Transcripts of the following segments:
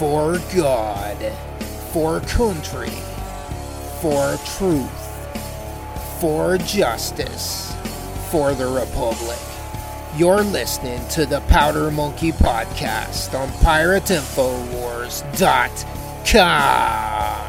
for God, for country, for truth, for justice, for the Republic. You're listening to the Powder Monkey Podcast on PirateInfoWars.com.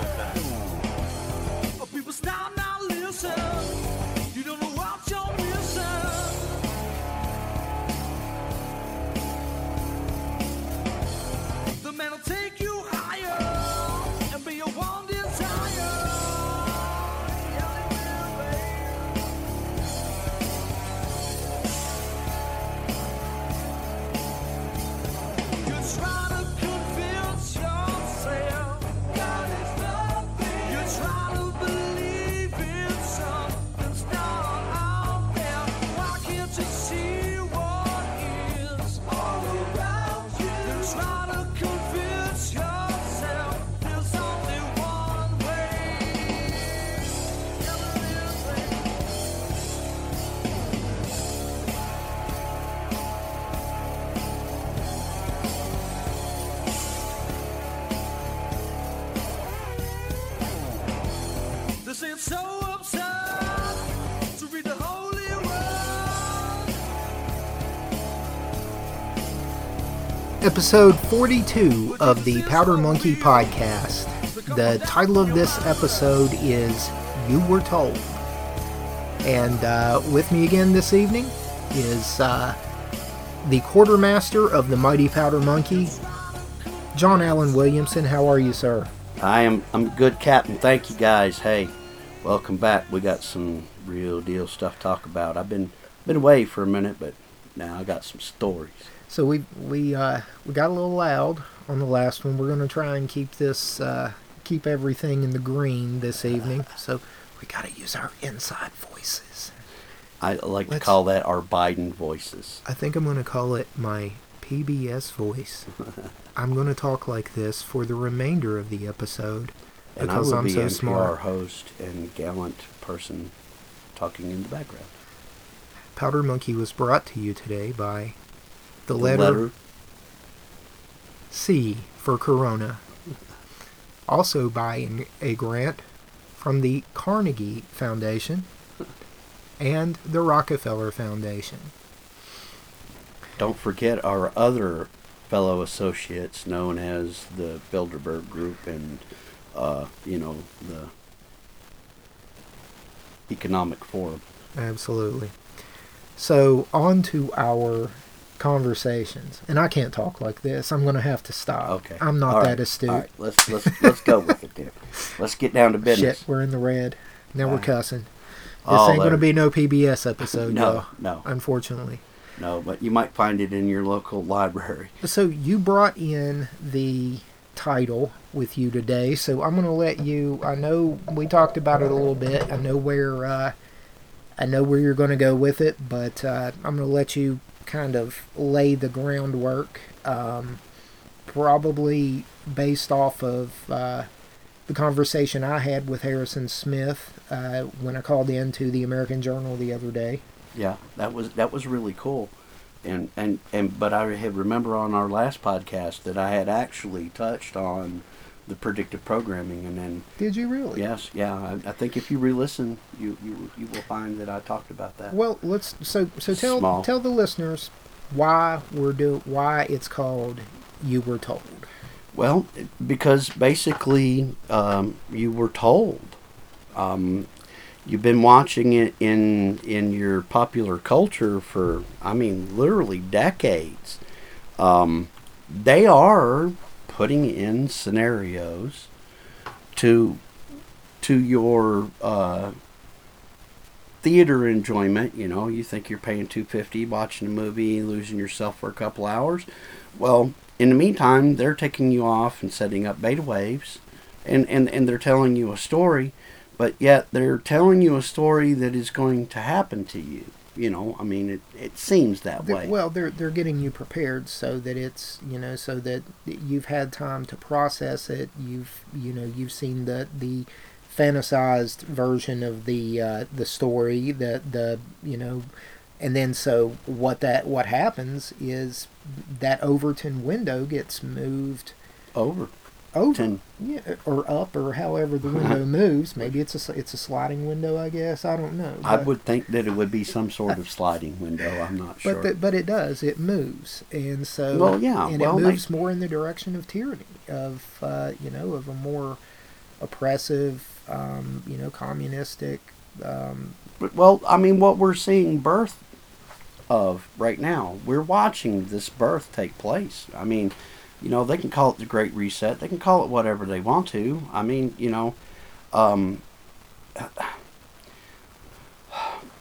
Episode 42 of the Powder Monkey Podcast. The title of this episode is You Were Told. And uh, with me again this evening is uh, the quartermaster of the Mighty Powder Monkey, John Allen Williamson. How are you, sir? I am I'm good, Captain. Thank you, guys. Hey, welcome back. We got some real deal stuff to talk about. I've been been away for a minute, but now I got some stories. So we we uh, we got a little loud on the last one. We're gonna try and keep this uh, keep everything in the green this evening. So we gotta use our inside voices. I like to Let's- call that our Biden voices. I think I'm gonna call it my PBS voice. I'm gonna talk like this for the remainder of the episode And I because will I'm be so NPR smart. host and gallant person talking in the background. Powder Monkey was brought to you today by the, The letter C for Corona. Also by a grant from the Carnegie Foundation and the Rockefeller Foundation. Don't forget our other fellow associates known as the Bilderberg Group and uh, you know the Economic Forum. Absolutely. So, on to our conversations. And I can't talk like this. I'm going to have to stop. Okay. I'm not All that right. astute. All right. Let's let's let's go with it then. Let's get down to business. Shit, we're in the red. Now we're cussing. This ain't going to be no PBS episode, No, y'all. no. Unfortunately. No, but you might find it in your local library. So you brought in the title with you today, so I'm going to let you. I know we talked about it a little bit. I know where uh, I know where you're going to go with it, but uh, I'm going to let you kind of lay the groundwork. Um, probably based off of uh, the conversation I had with Harrison Smith uh, when I called in to the American Journal the other day. Yeah, that was that was really cool. And and and but I had remember on our last podcast that I had actually touched on the predictive programming and then Did you really? yes, yeah, I, I think if you re-listen, you, you you will find that I talked about that. Well, let's so so tell Small. tell the listeners why we're do why it's called you were told. Well, because basically um, you were told. Um, you've been watching it in in your popular culture for, I mean, literally decades. Um, they are putting in scenarios to to your uh, theater enjoyment. You know, you think you're paying two fifty watching a movie, losing yourself for a couple hours. Well, in the meantime, they're taking you off and setting up beta waves, and, and, and they're telling you a story, but yet they're telling you a story that is going to happen to you. You know, I mean, it, it seems that They're- way. well, they're they're getting you prepared so that it's you know so that you've had time to process it. You've you know you've seen the the fantasized version of the uh, the story. The the you know, and then so what that what happens is that Overton window gets moved over over, yeah, or up, or however the window moves. Maybe it's a it's a sliding window. I guess I don't know. I would think that it would be some sort of sliding window. I'm not sure. But the, but it does. It moves, and so Well, yeah, and well, it they- moves more in the direction of tyranny, of uh, you know, of a more oppressive, um, you know, communistic. Um, But, well, I mean, what we're seeing birth of right now, we're watching this birth take place. I mean, you know, they can call it the Great Reset. They can call it whatever they want to. I mean, you know, um,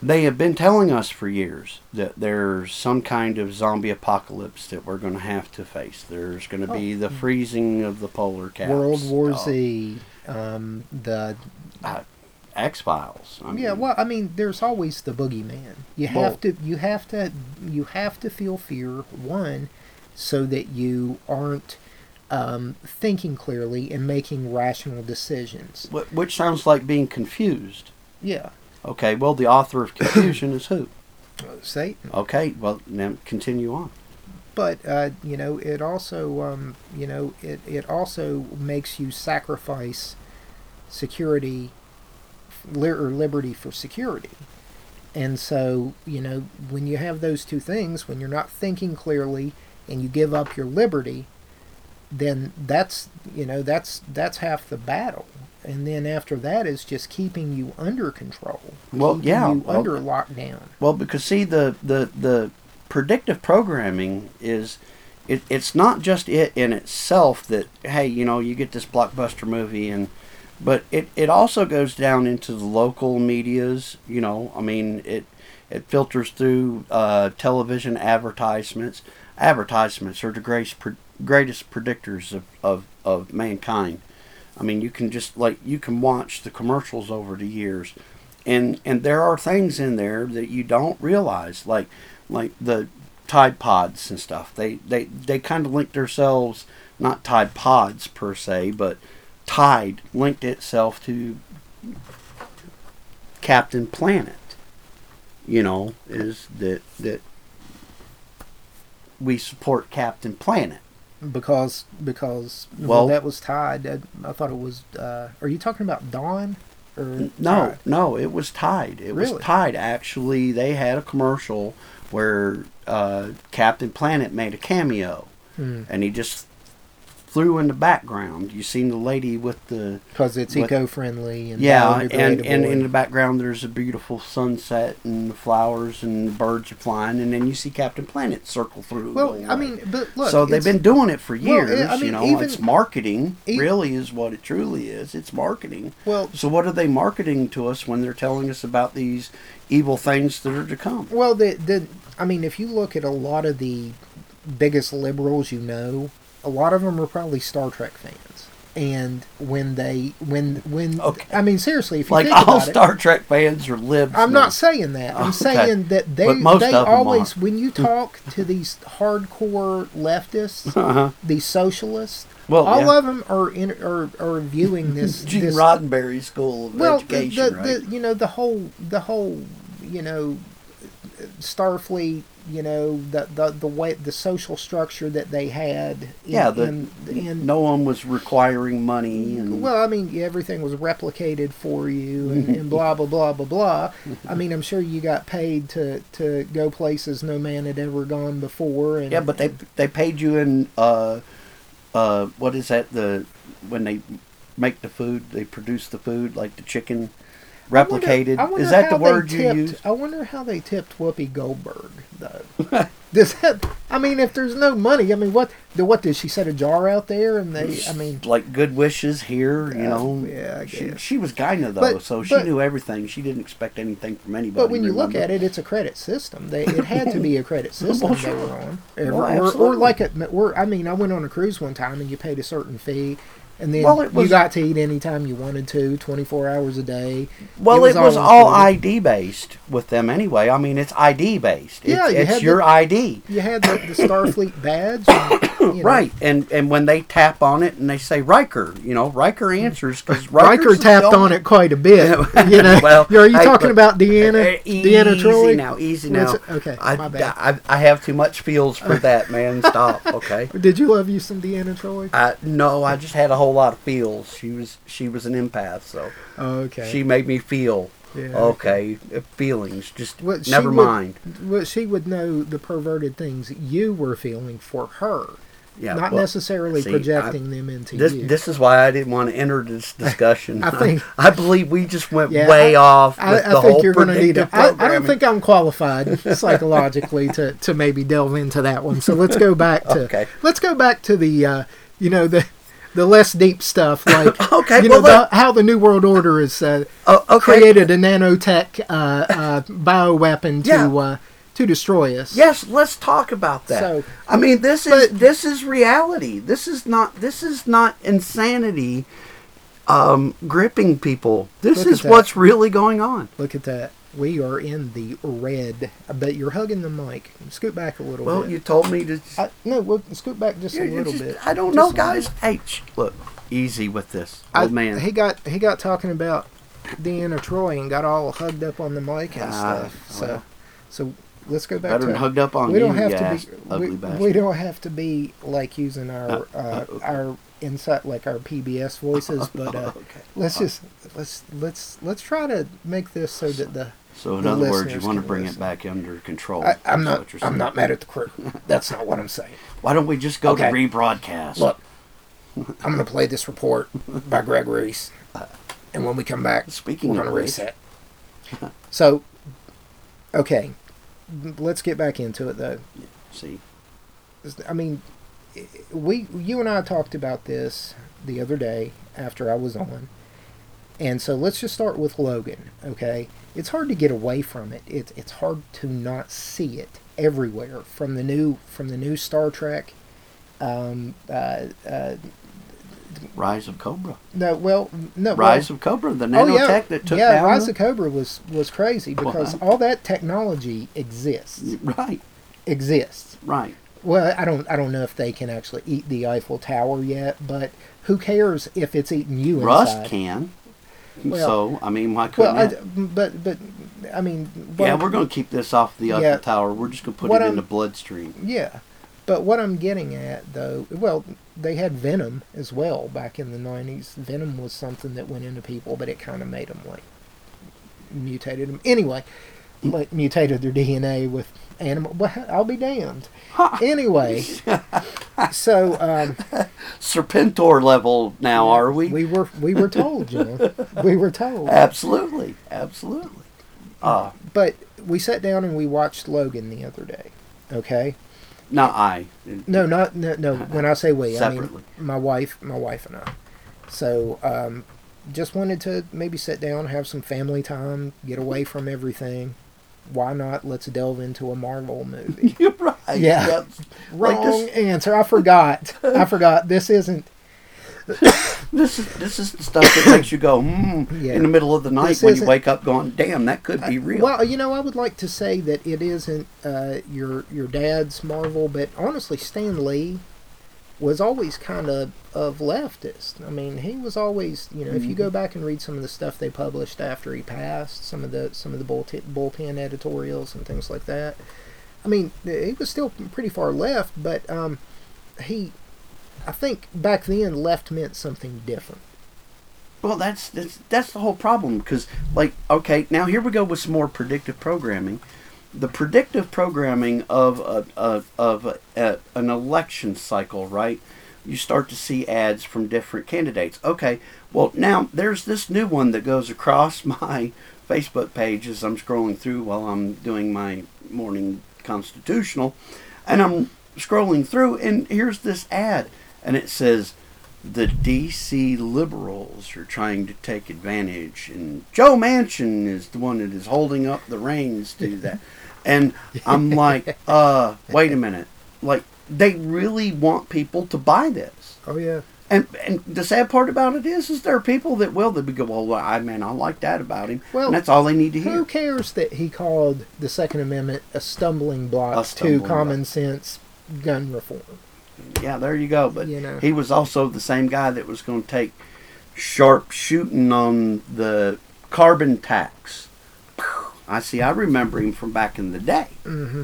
they have been telling us for years that there's some kind of zombie apocalypse that we're going to have to face. There's going to be Oh. the freezing of the polar caps. World War uh, Z, um, the X Files. yeah. Well, I mean, there's always the boogeyman. You Well- have to you have to you have to feel fear one, so that you aren't um, thinking clearly and making rational decisions. Which sounds like being confused. Yeah, Okay, well, the author of confusion is who? Satan. Okay, well, now continue on. but uh, you know it also um, you know it, it also makes you sacrifice security li- or liberty for security and so you know when you have those two things when you're not thinking clearly and you give up your liberty then that's you know that's that's half the battle and then after that is just keeping you under control Well, keeping yeah, you well- under lockdown Well, because see, the the the predictive programming is. It, it's not just it in itself that hey you know you get this blockbuster movie and but it, it also goes down into the local medias you know i mean it it filters through uh, television advertisements advertisements are the greatest, greatest predictors of, of, of mankind. I mean you can just like you can watch the commercials over the years and and there are things in there that you don't realize like like the tide pods and stuff. They they they kind of linked themselves not tide pods per se but tide linked itself to captain planet you know is that that we support captain planet because because Well- that was tied. I, I thought it was. Uh, are you talking about Dawn or No, Tide? no, it was Tide. It Really? was Tide. Actually, they had a commercial where uh, Captain Planet made a cameo, Hmm. and he just flew in the background. You seen the lady with the Because it's eco-friendly and yeah, and, and in the background there's a beautiful sunset and the flowers and the birds are flying, and then you see Captain Planet circle through. well, I mean, but look, so they've been doing it for Well, years. I you know, even- it's marketing. e- really, is what it truly is. It's marketing. well. So what are they marketing to us when they're telling us about these evil things that are to come? Well, the the I mean, if you look at a lot of the biggest liberals you know, a lot of them are probably Star Trek fans. And when they when when Okay. I mean seriously, if you Like think all about it, Star Trek fans are libs. I'm now. not saying that. I'm Okay. saying that they most they always when you talk to these hardcore leftists, Uh-huh. these socialists, Well, all yeah. of them are in are, are viewing this. Gene this Roddenberry School of well, the, Education, the, right? the you know the whole the whole you know Starfleet, you know the the the way the social structure that they had. In, yeah, the, in, in, no one was requiring money, and well, I mean, everything was replicated for you, and, and blah blah blah blah blah. I mean, I'm sure you got paid to to go places no man had ever gone before. And yeah, but they they paid you in uh, uh, what is that the when they make the food, they produce the food like the chicken I wonder- replicated. I wonder is that the they word you tipped- use? I wonder how they tipped Whoopi Goldberg though. Does that? I mean, if there's no money, I mean, what? The what did she set a jar out there and they? I mean, like good wishes here, you Yeah, know. yeah, I she, guess. she was Guinan though, But- so she but- knew everything. She didn't expect anything from anybody. but when you look at it, it's a credit system. They it had to be a credit system Well, they were on. Ever- Well, or, or like a, or I mean, I went on a cruise one time and you paid a certain fee. And then Well, it was- you got to eat anytime you wanted to, 24 hours a day. Well, it was, all, included. ID based with them anyway. I mean, it's ID based. It's, Yeah, you it's had your the- ID. You had the, the Starfleet badge. And, you know. Right, and and when they tap on it and they say Riker, you know, Riker answers because Riker tapped on it quite a bit. you know, well, are you hey, talking look, about Deanna? uh, Deanna easy Troi? now, easy now. Let's- okay, I, my bad. I, I have too much feels for that, man. Stop, okay. Did you love you some Deanna Troi? I, no, I just had a whole lot of feels. She was she was an empath, so Oh, okay. she made me feel. Yeah, okay, uh, feelings. Just Well, never would- mind. Well, she would know the perverted things you were feeling for her, Yeah, not well, necessarily see, I- projecting them into This you. this is why I didn't want to enter this discussion. I think- I, believe we just went Yeah, way I- off. I, I think whole you're going to need predictive I, I don't think I'm qualified psychologically to, to maybe delve into that one. So let's go back to Okay. let's go back to the uh, you know the the less deep stuff like Okay, you know the, how the new world order is uh, Oh, okay. created a nanotech uh, uh, bioweapon to Yeah. uh, to destroy us. Yes, let's talk about that. So- I mean, this is this is reality. This is not this is not insanity um, gripping people. This is what's really going on. Look at that. We are in the red. but you're hugging the mic. Scoot back a little Well, bit. you told me to. I, no, we'll scoot back just a little just- bit. I don't Just know, guys. Hey, sh- look, easy with this, I- old man. He got he got talking about Deanna Troi and got all hugged up on the mic and Ah, stuff. So well. so let's go back Better to than hugged up on we don't have to be ugly we, we don't have to be like using our Uh, uh, uh, our inside like our PBS voices, but uh, okay. let's just let's let's let's try to make this so that the So in other words, you want to bring listen. it back under control. I, I'm not I'm not mad at the crew. That's not what I'm saying. Why don't we just go Okay. to rebroadcast? Look, I'm going to play this report by Greg Reese, and when we come back, Speaking we're going to reset. So, okay, let's get back into it though. See, I mean, we, you and I talked about this the other day after I was on, and so let's just start with Logan. Okay, it's hard to get away from it. It's it's hard to not see it everywhere from the new from the new Star Trek. Um, uh, uh, Rise of Cobra. no, well, no, well, Rise of Cobra, the Oh nanotech yeah, that took yeah. down. Rise the- of Cobra was was crazy because all that technology exists. Right, Exists. right. Well, I don't I don't know if they can actually eat the Eiffel Tower yet, but who cares if it's eating you Rust inside? can. Well- so I mean, why couldn't I, but but I mean, Yeah, we're going to keep this off the Eiffel Yeah. Tower. We're just going to put it in I'm- the bloodstream. yeah. But what I'm getting at, though, well, they had Venom as well back in the '90s. Venom was something that went into people, but it kind of made them like mutated them. Anyway, like mutated their DNA with animal. Well, I'll be damned. Anyway, so um, Serpentor level now, are we? we were we were told, John. We were told. Absolutely, absolutely. Uh, But we sat down and we watched Logan the other day. Okay. not I. No, not no. no when I say we, I mean my wife, my wife and I. So, um, just wanted to maybe sit down, have some family time, get away from everything. Why not? Let's delve into a Marvel movie. You're right. Yeah. Yep. Like Wrong this- answer. I forgot. I forgot. This isn't. This is this is the stuff that makes you go hmm Yeah. in the middle of the night This when you wake up going, damn, that could be real. Well, you know, I would like to say that it isn't uh, your your dad's Marvel, but honestly, Stan Lee was always kind of of leftist. I mean, he was always, you know, if you go back and read some of the stuff they published after he passed, some of the some of the bullpen editorials and things like that. I mean, he was still pretty far left, but um, he, I think back then, left meant something different. Well, that's that's that's the whole problem because, like, okay, now here we go with some more predictive programming. The predictive programming of a, a of a, a, an election cycle, right? You start to see ads from different candidates. Okay, well now there's this new one that goes across my Facebook page as I'm scrolling through while I'm doing my morning constitutional, and I'm scrolling through, and here's this ad, and it says the DC liberals are trying to take advantage, and Joe Manchin is the one that is holding up the reins to that. And I'm like, uh, wait a minute. Like, they really want people to buy this. Oh yeah. And and the sad part about it is, is there are people that will that go, well, I man, I like that about him. Well, and that's all they need to hear. Who cares that he called the Second Amendment a stumbling block A stumbling to common sense gun reform? Yeah, there you go. But You know. he was also the same guy that was going to take sharp shooting on the carbon tax. I see. I remember him from back in the day. hmm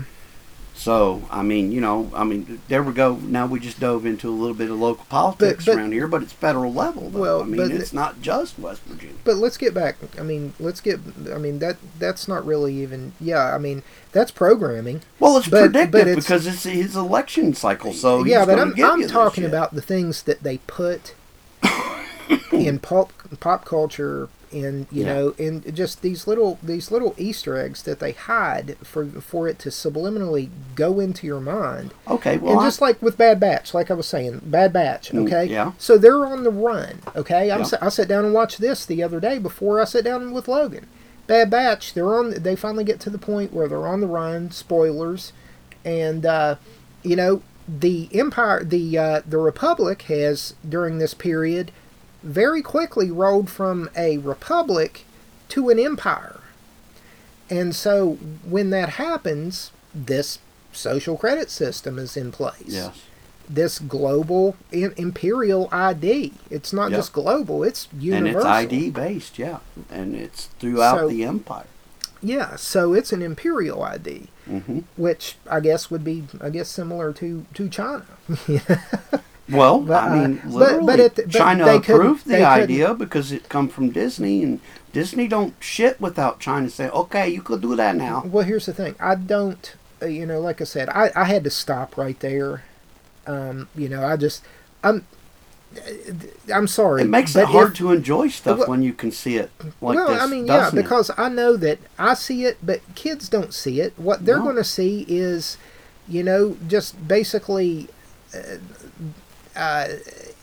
So I mean, you know, I mean, there we go. Now we just dove into a little bit of local politics but- around here, but it's federal level. Though. Well, I mean, but it's not just West Virginia. But let's get back. I mean, let's get. I mean that that's not really even. Yeah, I mean that's programming. Well, it's but- predictive but it's- because it's his election cycle. So yeah, but I'm I'm talking about the things that they put in pop pop culture and you Yeah. know in just these little these little Easter eggs that they hide for for it to subliminally go into your mind. Okay, well, and I- just like with Bad Batch, like I was saying, Bad Batch. Mm, Okay, yeah. So they're on the run. Okay, I'm Yeah. I sat down and watched this the other day before I sat down with Logan. Bad Batch. They're on. They finally get to the point where they're on the run. Spoilers, and uh, you know the Empire, the uh, the Republic has during this period very quickly rolled from a republic to an empire. And so when that happens, this social credit system is in place. yes, This global imperial ID. It's not Yeah. just global, it's universal. and it's ID based, yeah, and it's throughout So- the empire. Yeah, so it's an imperial ID, hmm which I guess would be I guess similar to to China. Well, But, I uh, mean, but- literally, but it- but China approved the couldn't- idea because it come from Disney, and Disney don't shit without China saying, "Okay, you could do that now." Well, here's the thing. I don't, uh, you know, like I said, I, I had to stop right there. Um, you know, I just, I'm, uh, I'm sorry. It makes it hard if- to enjoy stuff Well- when you can see it like well, this. I mean, yeah, it? because I know that I see it, but kids don't see it. What they're No. going to see is, you know, just basically, uh, uh,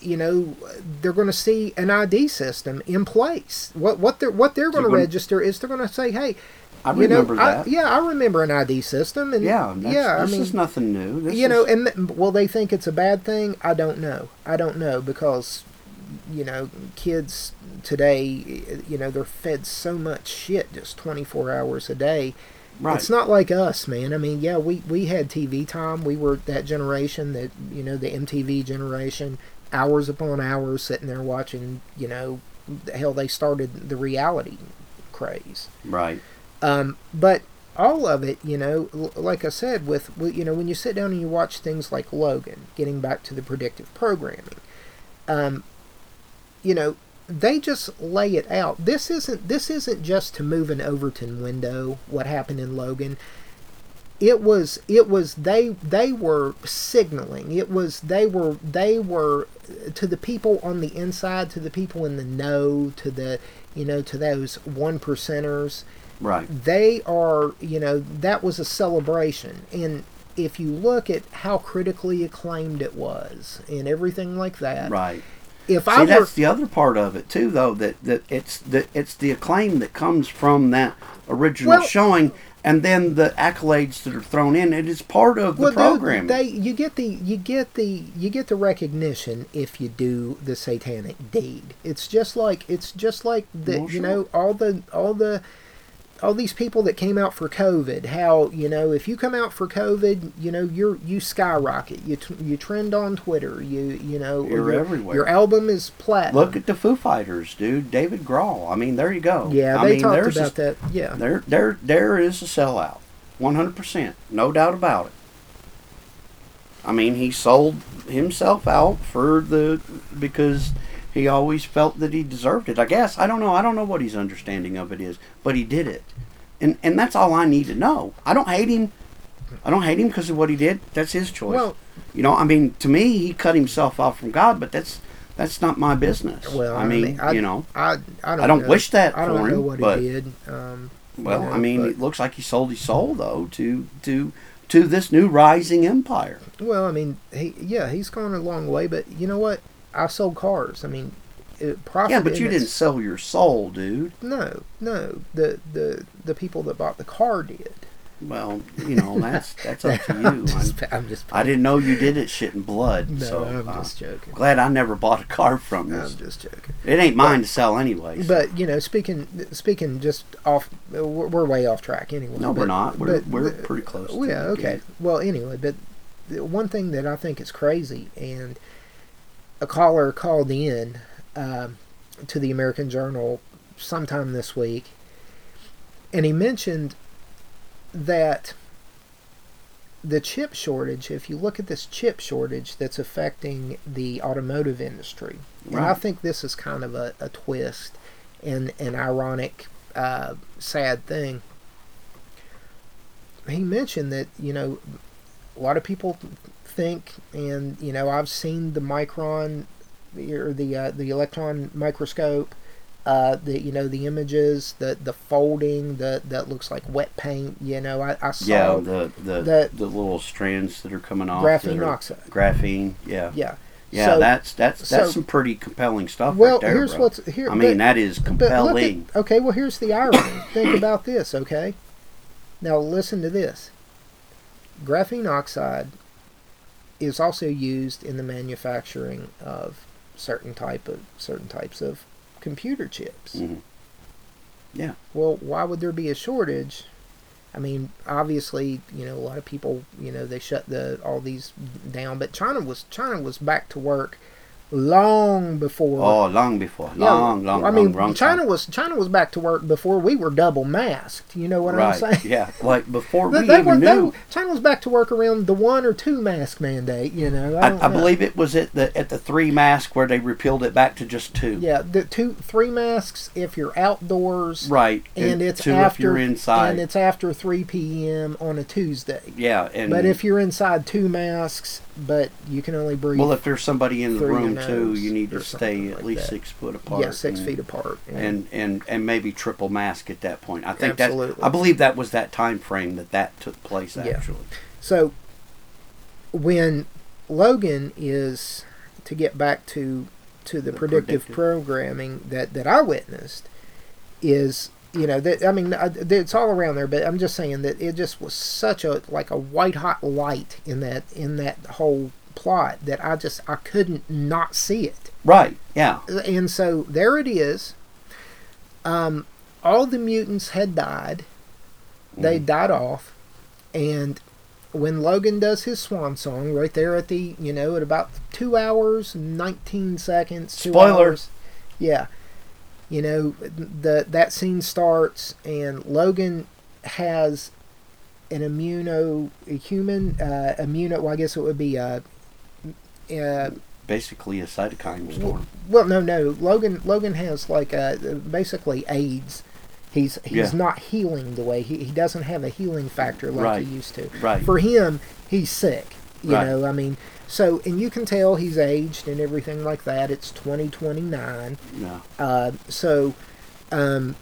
you know, they're going to see an ID system in place. What what they're what they're going to register is they're going to say, hey, I you know, remember I, yeah, I remember an ID system, and yeah, yeah, this I mean, is nothing new. This you know, and will they think it's a bad thing? I don't know. I don't know because, you know, kids today, you know, they're fed so much shit just 24 hours a day. Right. It's not like us, man. I mean, yeah, we, we had TV time. We were that generation that, you know, the MTV generation, hours upon hours sitting there watching, you know, hell, they started the reality craze. right. Um, but all of it, you know, like I said, with you know, when you sit down and you watch things like Logan, getting back to the predictive programming, um, you know, they just lay it out. This isn't this isn't just to move an Overton window. What happened in Logan? It was it was they they were signaling. It was they were they were to the people on the inside, to the people in the know, to the you know to those one percenters Right. they are you know that was a celebration and if you look at how critically acclaimed it was and everything like that Right. If See, i were that's the other part of it too, though. That that it's the it's the acclaim that comes from that original Well- showing, and then the accolades that are thrown in. It is part of the well, dude, program. they you get the you get the you get the recognition if you do the satanic deed. It's just like it's just like the Well, you know all the all the all these people that came out for COVID. How you know if you come out for COVID, you know you're you skyrocket. You t- you trend on Twitter. You you know You're your, everywhere. Your album is platinum. Look at the Foo Fighters, dude. David Grohl. I mean, there you go. yeah, I they mean, talked about a, that. Yeah, There, there, there is a sellout, one hundred percent, no doubt about it. I mean, he sold himself out for the because he always felt that he deserved it. I guess I don't know. I don't know what his understanding of it is, but he did it, and and that's all I need to know. I don't hate him. I don't hate him because of what he did. That's his choice. Well- you know, I mean, to me, he cut himself off from God, but that's that's not my business. Well, I mean, I, you know. I I don't, I don't know. wish that I don't for know him, what but- he did. Um, you Well, know, I mean, but- it looks like he sold his soul though to to to this new rising empire. Well, I mean, he yeah, he's gone a long way, but you know what? I sold cars. I mean, it, profit. Yeah, but you didn't sell your soul, dude. No, no. The the the people that bought the car did. Well, you know that's that's up to you. I'm just, I'm just I didn't know you did it shit in blood. No, so I'm uh, just joking. glad I never bought a car from you. I'm just joking. It ain't mine to sell anyways. But you know, speaking speaking just off, we're, we're way off track anyway. no, we're not. We're but- we're pretty close. Yeah, okay. Well, anyway, but the one thing that I think is crazy, and a caller called in um, to the American Journal sometime this week, and he mentioned that the chip shortage, if you look at this chip shortage that's affecting the automotive industry, and I think this is kind of a, a twist and an ironic, uh, sad thing. He mentioned that, you know, a lot of people think, and, you know, I've seen the micron or the, uh, the electron microscope uh, the you know the images, the the folding, the that looks like wet paint. You know, I, I saw Yeah, the the, the- the little strands that are coming off. graphene oxide. Graphene, yeah. Yeah, Yeah, So- that's that's that's so- some pretty compelling stuff Well, right there, here's bro. what's here. I mean, but- that is compelling. at- okay, well here's the irony. Think about this. Okay, now listen to this. Graphene oxide is also used in the manufacturing of certain type of certain types of computer chips. Mhm. Yeah. Well, why would there be a shortage? I mean, obviously, you know, a lot of people, you know, they shut the all these down, but China was China was back to work long before. Oh, long before, Yeah, long, long, I mean, long, long China time. was China was back to work before we were double masked. You know what right? I'm saying? Yeah, like before They, we they even were, they, knew. China was back to work around the one or two mask mandate. You know, I, I know. believe it was at the at the three mask where they repealed it back to just two. Yeah, the two, three masks if you're outdoors, Right, and it's two after if you're inside. and it's after three p.m. on a Tuesday. yeah, and But if you're inside two masks, but you can only breathe. well, if there's somebody in the room too, nose you need to stay at like least that. six foot apart. yeah, six and, feet apart. and and and maybe triple mask at that point. I think that I believe that was that time frame that that took place actually. Yeah. so when Logan is to get back to to the, The predictive, predictive. programming that that I witnessed is you know that I mean I- it's all around there, but I'm just saying that it just was such a like a white hot light in that in that whole plot that I just I couldn't not see it. Right. Yeah. and so there it is. Um, all the mutants had died. They Mhm. died off, and when Logan does his swan song right there at the you know at about two hours nineteen seconds. Two Spoiler. hours, yeah. You know the that scene starts and Logan has an immuno a human uh, immuno. Well, I guess it would be uh, uh, Basically a cytokine storm. well, no, no. Logan Logan has like uh, basically AIDS. He's he's Yeah. not healing the way he, he doesn't have a healing factor like Right. he used to. Right. For him, he's sick. You Right. know, I mean, so and you can tell he's aged and everything like that. It's twenty twenty nine. Yeah. Uh, so, um,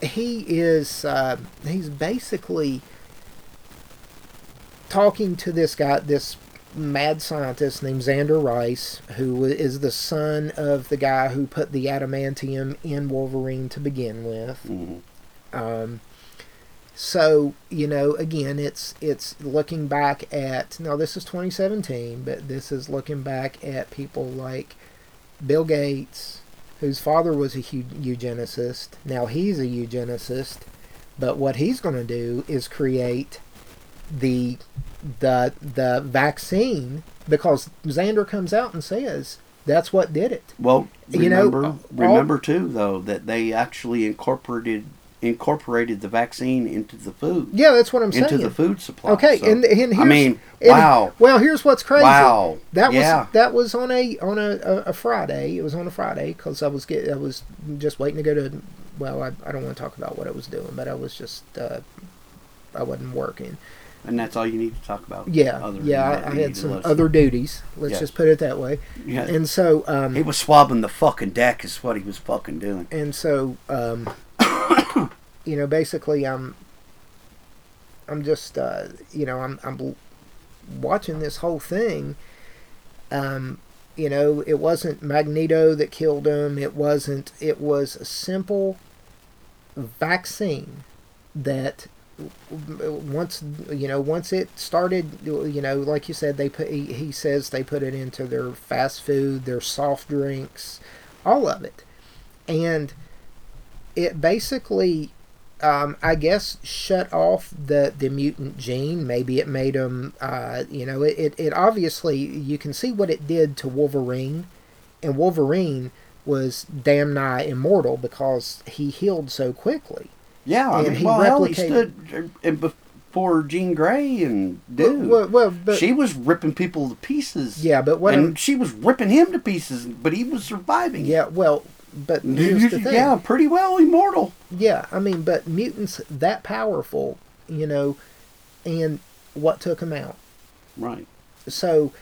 he is uh, he's basically talking to this guy, this mad scientist named Zander Rice, who is the son of the guy who put the adamantium in Wolverine to begin with. Mhm. Um, so you know, again, it's it's looking back at now. This is 2017, but this is looking back at people like Bill Gates, whose father was a eugenicist. Now he's a eugenicist, but what he's going to do is create the the the vaccine because Zander comes out and says that's what did it. Well, You know, remember, all- too though that they actually incorporated incorporated the vaccine into the food, Yeah, that's what I'm into saying. Into the food supply. Okay, So, and, and here's, I mean, and- wow, Well, here's what's crazy. wow, That was yeah, that was on a on a, a, a Friday. It was on a Friday because I was get I was just waiting to go to. Well, I, I don't want to talk about what I was doing, but I was just uh, I wasn't working. And that's all you need to talk about. Yeah, other yeah. I, I had some other duties. Let's just put it that way. Yeah, And so, um, he was swabbing the fucking deck. Is what he was fucking doing. and so um, you know basically i'm i'm just uh, you know i'm i'm watching this whole thing um you know it wasn't magneto that killed him it wasn't it was a simple vaccine that once you know once it started you know like you said they put he, he says they put it into their fast food their soft drinks all of it and it basically um, I guess shut off the the mutant gene. Maybe it made him. Uh, you know, it, it it obviously you can see what it did to Wolverine, and Wolverine was damn nigh immortal because he healed so quickly. Yeah, I And mean, he well, hell, he replicated- stood before Jean Grey and dude. Well, well, but she was ripping people to pieces. yeah, but what? and she was ripping him to pieces, but he was surviving. yeah, well, but here's the thing. yeah, pretty well immortal. Yeah, I mean, but mutants that powerful, you know, and what took him out? Right. So,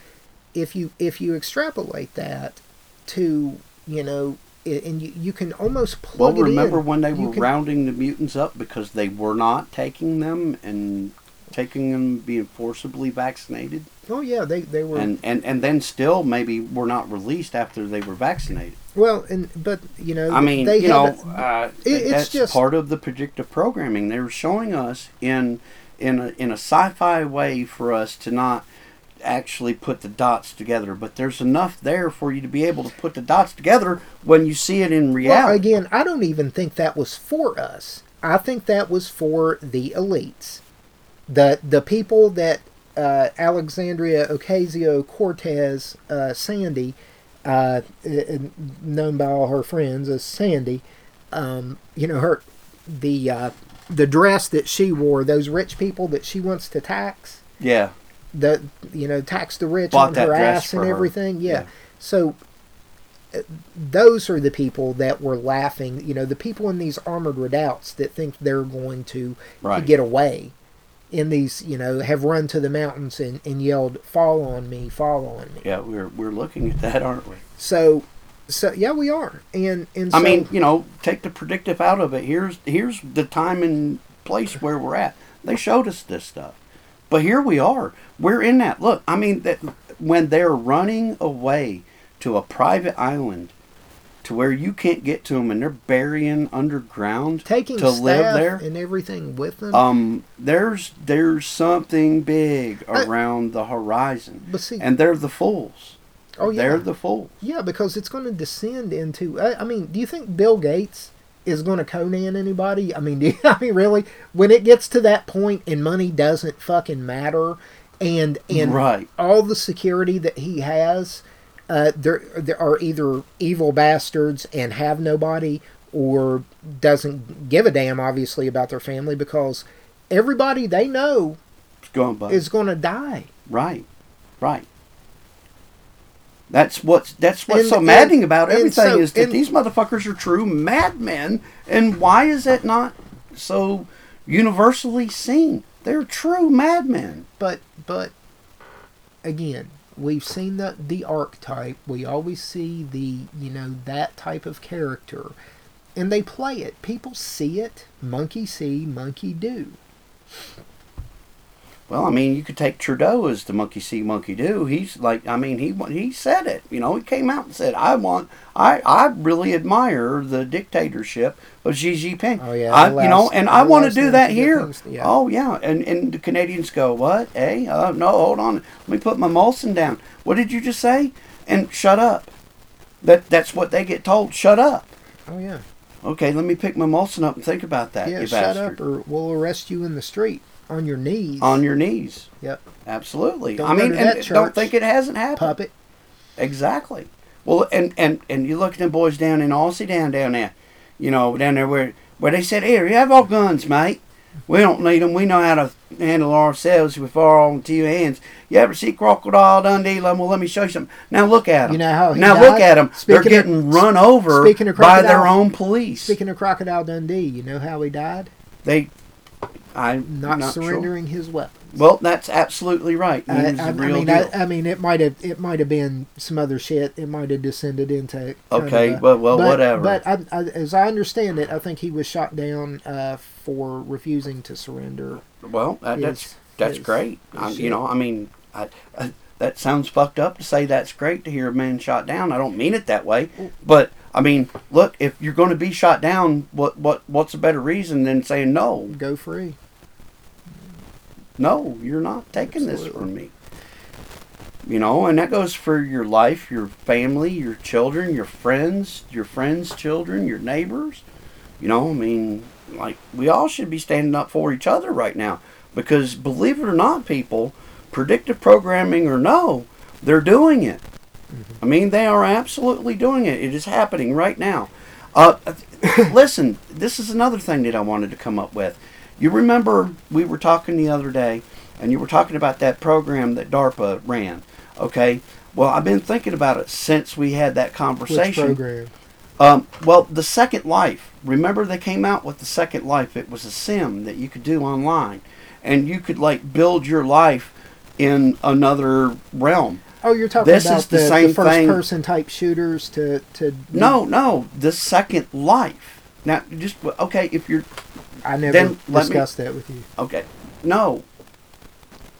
if you if you extrapolate that to you know, and you, you can almost Well, plug it remember when they You were can- rounding the mutants up because they were not taking them and taking them being forcibly vaccinated, Oh yeah, they they were and, and and then still maybe were not released after they were vaccinated. well, and but you know, I mean, they you know, haven't- uh, It- it's that's just- part of the predictive programming. They were showing us in in a, in a sci-fi way for us to not actually put the dots together, but there's enough there for you to be able to put the dots together when you see it in well, reality. again, I don't even think that was for us. I think that was for the elites, the the people that uh, Alexandria Ocasio Cortez, uh, Sandy, uh, uh, known by all her friends as Sandy, um, you know her, the uh, the dress that she wore, those rich people that she wants to tax, yeah, the you know tax the rich Bought on her ass and everything. Yeah. Yeah. So uh, those are the people that were laughing. You know, the people in these armored redoubts that think they're going to, to get away. In these, you know, have run to the mountains and, and yelled, "Fall on me! Fall on me!" yeah, we're we're looking at that, aren't we? So, so yeah, we are. And and so, I mean, you know, take the predictive out of it. Here's here's the time and place where we're at. They showed us this stuff, but here we are. We're in that. Look, I mean, that when they're running away to a private island, to where you can't get to them, and they're burying underground taking to live there. and everything with them. Um, there's there's something big I- around the horizon, but see, and they're the fools. oh yeah, They're the fools. Yeah, because it's going to descend into. I, I mean, do you think Bill Gates is going to Conan anybody? I mean, do you, I mean, really? When it gets to that point and money doesn't fucking matter, and and Right. all the security that he has, uh, there there are either evil bastards and have nobody, or doesn't give a damn, obviously, about their family because everybody they know It's going, is going to die. Right, right. That's what's that's what's And- so and- maddening about everything so- is that and- these motherfuckers are true madmen, and why is that not so universally seen? They're true madmen. but but again we've seen the the archetype. We always see the you know that type of character. And they play it. People see it. Monkey see monkey do Well, I mean, you could take Trudeau as the monkey see, monkey do. He's like, I mean, he he said it. You know, he came out and said, "I want, I I really admire the dictatorship of Xi Jinping. Oh, yeah, I, it you know, and I want to do that here. things- yeah. Oh yeah, and and the Canadians go, what? Hey, uh, no, hold on, let me put my Molson down. What did you just say? And shut up. That that's what they get told. Shut up. oh yeah Okay, let me pick my Molson up and think about that. yeah shut bastard. up or we'll arrest you in the street on your knees on your knees. yep Absolutely. Don't I mean, and don't think it hasn't happened. puppet Exactly. Well, and and and you look at them boys down in Aussie down down there, you know, down there where where they said, "Here, you have our guns, mate. We don't need them. We know how to handle ourselves with our own two hands." You ever see Crocodile Dundee? Well, let me show you something. Now look at them. You know how he now died? look at them. They're Speaking of- getting run over by their own police. speaking of crocodile dundee you know how he died they, I'm not, not, sure. surrendering his weapons Well, that's absolutely right. I, I, I mean. I, mean, it might have it might have been some other shit. It might have descended into Okay, a- well- well, but, whatever. But I, I, as I understand it, I think he was shot down uh, for refusing to surrender. Well, that, that's that's yes, great. you know, I mean, I, I, that sounds fucked up to say that's great to hear a man shot down. I don't mean it that way, but I mean, look, if you're going to be shot down, what what what's a better reason than saying no? Go free. No, you're not taking this from me. You know, and that goes for your life, your family, your children, your friends, your friends' children, your neighbors. You know, I mean, like we all should be standing up for each other right now because believe it or not, people, predictive programming or no, they're doing it. I mean, they are absolutely doing it. It is happening right now. Uh, listen, this is another thing that I wanted to come up with. You remember we were talking the other day, and you were talking about that program that DARPA ran. Okay. Well, I've been thinking about it since we had that conversation. Which program? Um, well, the Second Life. Remember they came out with the Second Life. It was a sim that you could do online, and you could like build your life in another realm. Oh, you're talking This about is the the, same first thing- person type shooters to to. No, no, the Second Life. Now, just okay. If you're I never then let me- discussed that with you. okay, no,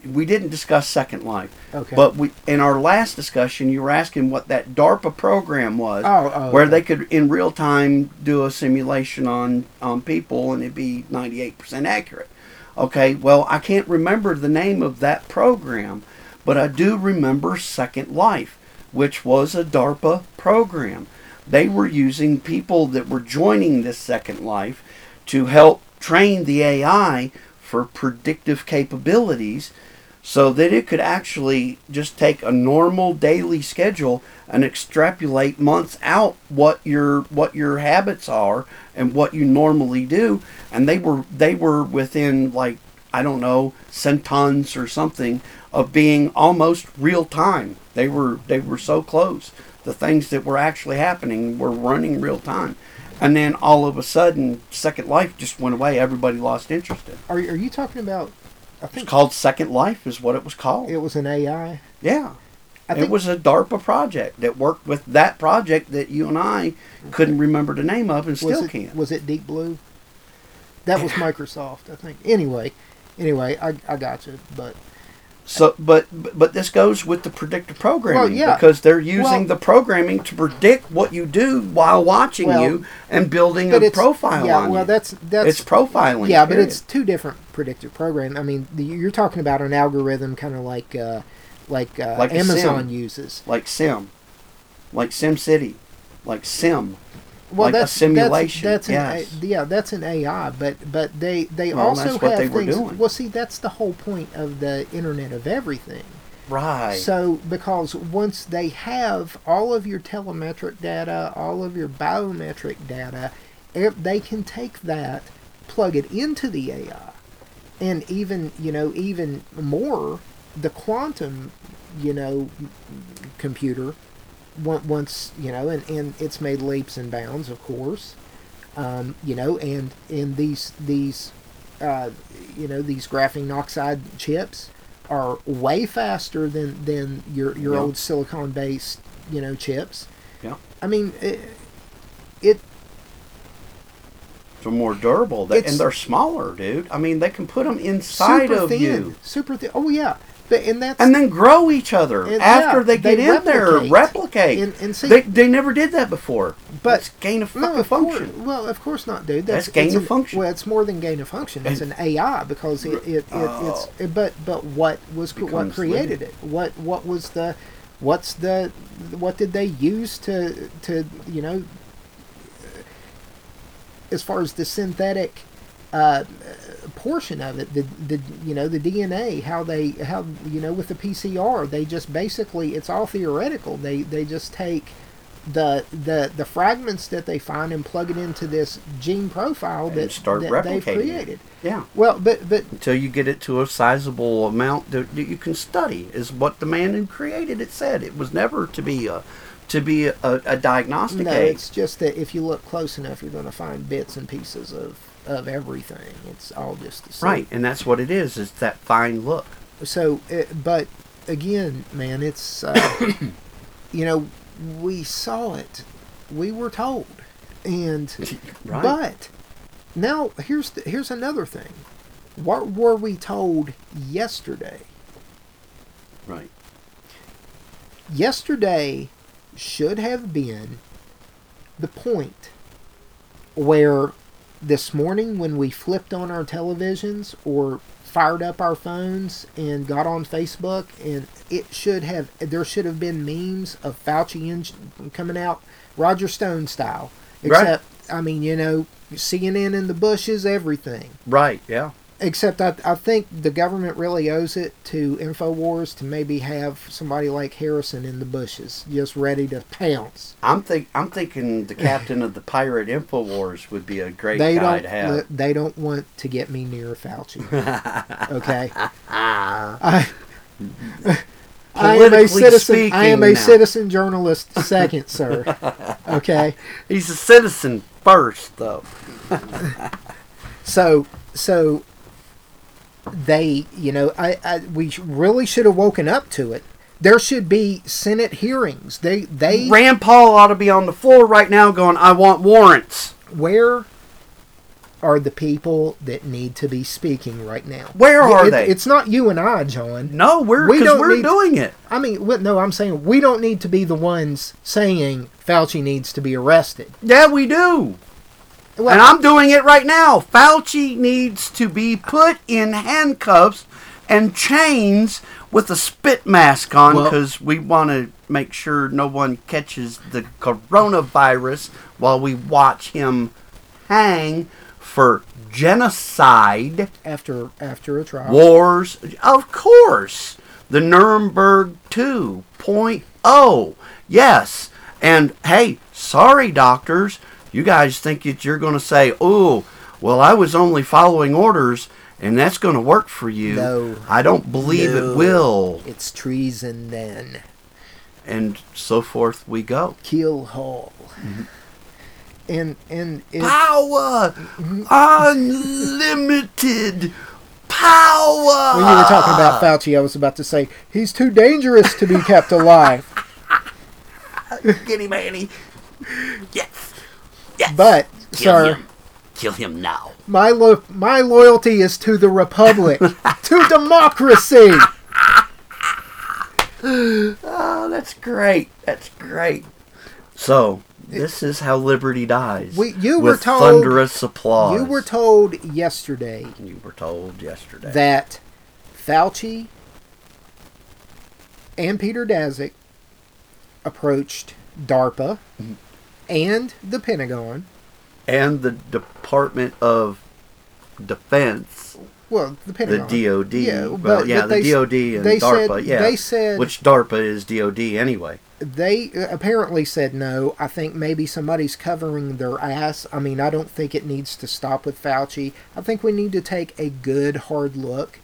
we didn't discuss Second Life. Okay. But we, in our last discussion, you were asking what that DARPA program was, Oh, oh, where okay. they could in real time do a simulation on on people and it'd be ninety eight percent accurate. Okay, well, I can't remember the name of that program, but I do remember Second Life, which was a DARPA program. They were using people that were joining this Second Life to help train the AI for predictive capabilities so that it could actually just take a normal daily schedule and extrapolate months out what your what your habits are and what you normally do. And they were they were within like I don't know centons or something of being almost real time. They were they were so close. The things that were actually happening were running real time and then all of a sudden second life just went away everybody lost interest in it. Are, are you talking about? I It's called Second Life, is what it was called. it was an AI. yeah. It was a DARPA project that worked with that project that you and I couldn't remember the name of and was still it can't. was it Deep Blue? That was Microsoft, I think. Anyway, anyway, I I got you, but So, but but this goes with the predictive programming yeah. because they're using Well- the programming to predict what you do while watching Well, you and building a profile yeah. well, you. that's that's it's profiling. yeah, but it's two different predictive programs. I mean, the, you're talking about an algorithm, kind of like uh, like, uh, Like Amazon sim. uses. like Sim, like Sim City, like Sim. Well, Like a that's simulation, That's, that's yes. an, A- yeah, that's an AI, but but they they Well, also have things. Well, see, that's the whole point of the Internet of Everything. Right. So, because once they have all of your telemetric data, all of your biometric data, they can take that, plug it into the AI, and even you know even more, the quantum, you know, computer, once you know, and, and it's made leaps and bounds, of course, um, you know, and and these these, uh, you know, these graphene oxide chips are way faster than than your your Yeah. old silicon based you know chips. Yeah. I mean, it, it They're more durable, they, and they're smaller, dude. I mean, they can put them inside of thin, you. super thin. Oh yeah, and and then grow each other And, after yeah, they get they in there, replicate. And- and see- they, they never did that before. But- it's gain of no, of course, function. well, of course not, dude. That's That's, gain of an- function. Well, it's more than gain of function. It's an AI because it, it, it it's Oh. but but what was what created it? What what was the what's the what did they use to to you know as far as the synthetic uh, portion of it, the the you know the DNA, how they how you know with the PCR, they just basically it's all theoretical. They they just take the the the fragments that they find and plug it into this gene profile And that, start that they've created. Yeah. Well, but but Until you get it to a sizable amount that, that you can study, is what the man who created it said. It was never to be a to be a, a diagnostic no, aid. it's just that if you look close enough, you're going to find bits and pieces of of everything. It's all just the same. Right, and that's what it is. It's that fine look. so uh, but again man it's uh, you know we saw it we were told and Right. but now here's the, here's another thing what were we told yesterday Right. yesterday should have been the point where this morning when we flipped on our televisions or fired up our phones and got on Facebook and it should have there should have been memes of Fauci in, coming out Roger Stone style Right. except I mean, you know, CNN in the bushes, everything. Right. Yeah. Except I, I think the government really owes it to Infowars to maybe have somebody like Harrison in the bushes, just ready to pounce. I'm think I'm thinking the captain of the pirate Infowars would be a great they guy don't. to have. They don't want to get me near Fauci. okay. Ah. I, I am a citizen. I am a now. citizen journalist. Second, sir. Okay. He's a citizen first, though. So so they, you know, I, I we really should have woken up to it. There should be Senate hearings. They they Rand Paul ought to be on the floor right now, going, "I want warrants." where are the people that need to be speaking right now? Where are It- they? It's not you and I, John. No, we're We because don't we're need- doing it. I mean, no, I'm saying we don't need to be the ones saying Fauci needs to be arrested. Yeah, we do. Well, and I'm doing it right now. Fauci needs to be put in handcuffs and chains with a spit mask on Well- because we want to make sure no one catches the coronavirus while we watch him hang for genocide, after after a trial. wars. Of course, the Nuremberg 2.0. Yes. And hey, sorry, doctors. You guys think that you're going to say, oh, well, I was only following orders and that's going to work for you. No. I don't believe No. it will. It's treason then. And so forth we go. Kill Hall. Mm-hmm. And and it, Power! Unlimited power! when you were talking about Fauci, I was about to say he's too dangerous to be kept alive. Him, Annie. Yes. Yes. But Kill sir, him. Kill him now. my lo- my loyalty is to the republic, to democracy. Oh, that's great. That's great. So, this is how liberty dies. We- you were told- thunderous applause. You were told yesterday You were told yesterday. that Fauci and Peter Daszak approached DARPA Mm-hmm. And the Pentagon. and the Department of Defense, Well, the Pentagon, the DOD. Yeah, well, but- yeah, but the they- DOD and they DARPA. said- yeah. they said- which DARPA is DOD anyway. They uh, apparently said no. I think maybe somebody's covering their ass. I mean, I don't think it needs to stop with Fauci. I think we need to take a good hard look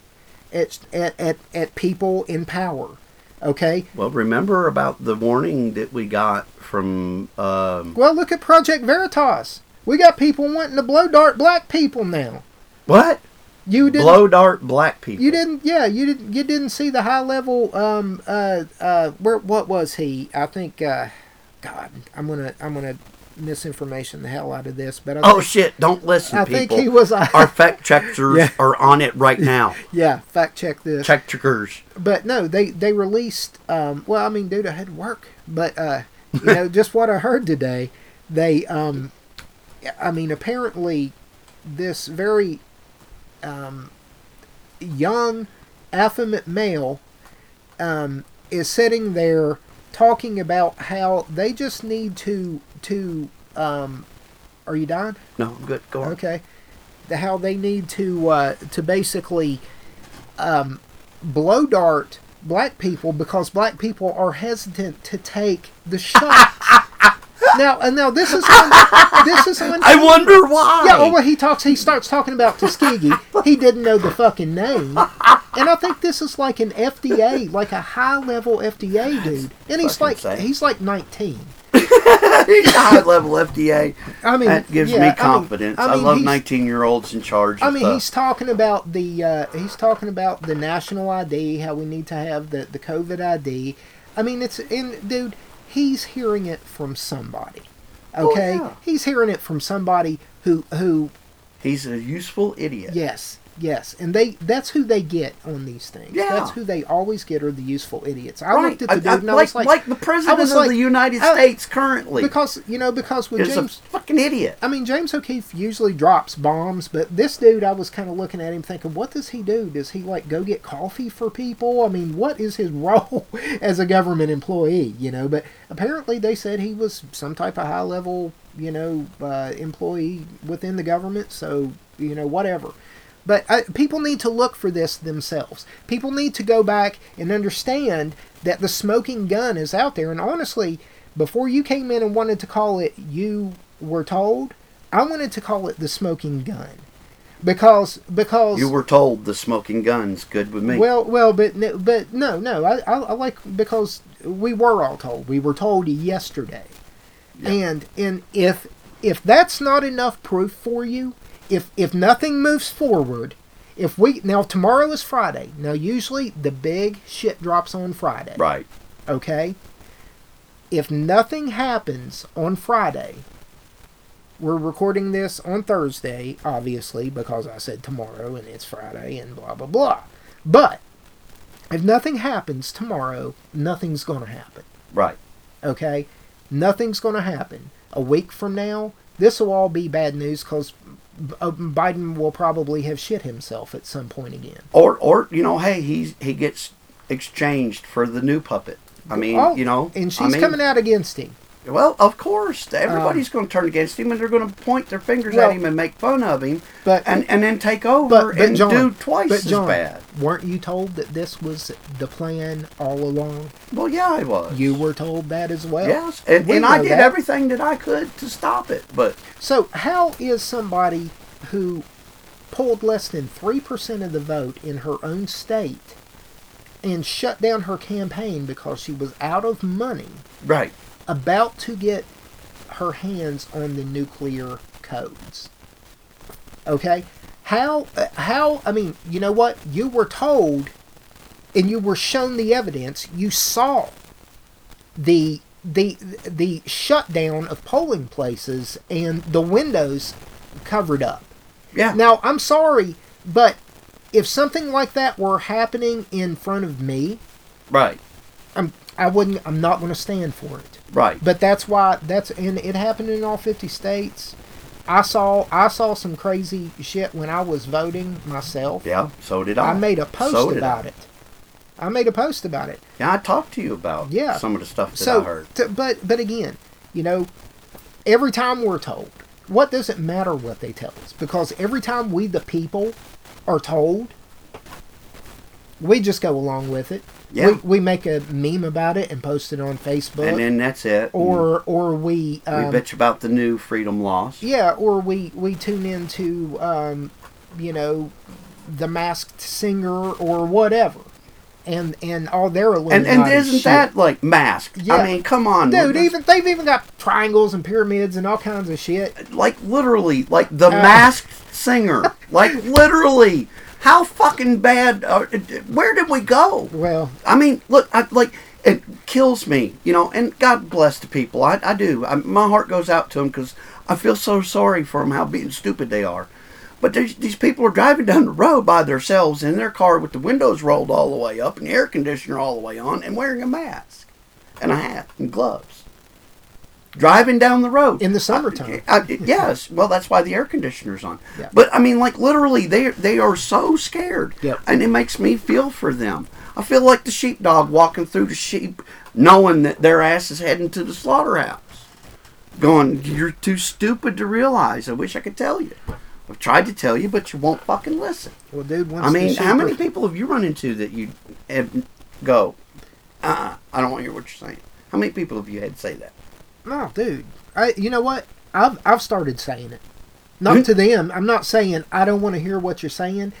at at at, at people in power. Okay. Well, remember about the warning that we got from um, Well, look at Project Veritas. We got people wanting to blow dart black people now. what? You didn't. Blow dart black people. You didn't. Yeah, you didn't. You didn't see the high level. Um. Uh. Uh. Where? What was he? I think. Uh. God, I'm gonna. I'm gonna misinformation the hell out of this. But I Oh think, shit! Don't listen, I people. think he was. Uh, Our fact checkers Yeah. are on it right now. yeah. Fact check this. Check checkers. But no, they they released. Um. Well, I mean, dude, I had work. But uh, you know, just what I heard today, they um, I mean, apparently, this very um, young, affluent male um, is sitting there talking about how they just need to to um, are you dying? No, I'm good. Go on. Okay. The, how they need to uh, to basically um, blow dart black people because black people are hesitant to take the shots. now, and now this is when, this is when I wonder why. yeah, oh, well, he talks. He starts talking about Tuskegee. he didn't know the fucking name, and I think this is like an FDA, like a high level FDA dude, and he's like insane. he's like nineteen. high level FDA. I mean, That gives yeah, me confidence. I, I mean, love 19 year olds in charge. I mean, stuff. he's talking about the uh, he's talking about the national ID, how we need to have the the COVID ID. I mean, it's in dude, he's hearing it from somebody. Oh, okay, yeah. he's hearing it from somebody who who He's a useful idiot. yes yes, and they that's who they get on these things. Yeah. that's who they always get are the useful idiots. I Right. looked at the dude I- I- and I like, was like, like the president of like- the United I- States currently because you know because with is James a fucking idiot. I mean, James O'Keefe usually drops bombs, but this dude, I was kind of looking at him thinking, what does he do? Does he like go get coffee for people? I mean, what is his role as a government employee? You know, but apparently they said he was some type of high level you know, uh, employee within the government, so, you know, whatever. But uh, people need to look for this themselves. People need to go back and understand that the smoking gun is out there. And honestly, before you came in and wanted to call it you were told, I wanted to call it the smoking gun. Because because You were told the smoking gun's good with me. well, well, but no, but no, no. I, I, I like because we were all told. We were told yesterday, and and if if that's not enough proof for you, if if nothing moves forward, if we now tomorrow is Friday. Now usually the big shit drops on Friday. right. Okay. If nothing happens on Friday, we're recording this on Thursday, obviously, because I said tomorrow and it's Friday and blah, blah, blah. But if nothing happens tomorrow, nothing's going to happen. Right. Okay? Nothing's going to happen. A week from now, this will all be bad news because Uh, Biden will probably have shit himself at some point again. Or or you know, hey, he's he gets exchanged for the new puppet. I mean, Oh, you know, And I she's mean, coming out against him. Well, of course, everybody's um, going to turn against him, and they're going to point their fingers Well, at him and make fun of him, But and and then take over but, but and John, do twice but John, as bad. weren't you told that this was the plan all along? Well, yeah, I was. You were told that as well. Yes, and, We and I did that. everything that I could to stop it, but So how is somebody who pulled less than three percent of the vote in her own state and shut down her campaign because she was out of money, right, about to get her hands on the nuclear codes? Okay, how how I mean, you know what? You were told, and you were shown the evidence. You saw the the the shutdown of polling places and the windows covered up. yeah, Now, I'm sorry, but if something like that were happening in front of me, right, I'm I wouldn't I'm not going to stand for it. Right, But that's why that's and it happened in all 50 states. I saw I saw some crazy shit when I was voting myself. yeah. So did I. I made a post So about I. it. I made a post about it. Yeah, I talked to you about Yeah. some of the stuff that so, I heard. t- but but again, you know, every time we're told, what does it matter what they tell us? Because every time we the people are told, we just go along with it. Yeah. We, we make a meme about it and post it on Facebook, and then that's it. or or we um, we bitch about the new freedom laws. yeah, or we we tune into um, you know, the masked singer or whatever. And and all their And Illuminati and isn't shit. that like masked? Yeah. I mean, come on, Dude, even they've even got triangles and pyramids and all kinds of shit. like literally, like the Uh. masked singer, like literally. How fucking bad? Uh, where did we go? Well, I mean, look, I, like it kills me, you know. And God bless the people. I, I do. I, my heart goes out to them because I feel so sorry for them how being stupid they are. But these, these people are driving down the road by themselves in their car with the windows rolled all the way up and the air conditioner all the way on and wearing a mask and a hat and gloves. Driving down the road in the summertime. I, I- yes, well, that's why the air conditioner's on. Yeah. But I mean, like literally, they they are so scared, Yep. and it makes me feel for them. I feel like the sheepdog walking through the sheep, knowing that their ass is heading to the slaughterhouse. Going, you're too stupid to realize. I wish I could tell you. I've tried to tell you, but you won't fucking listen. well, dude, once I the mean, how many people have you run into that you have go? Uh, uh I don't want to hear what you're saying. How many people have you had say that? No, dude. I you know what? I've I've started saying it. Not to them. I'm not saying I don't want to hear what you're saying.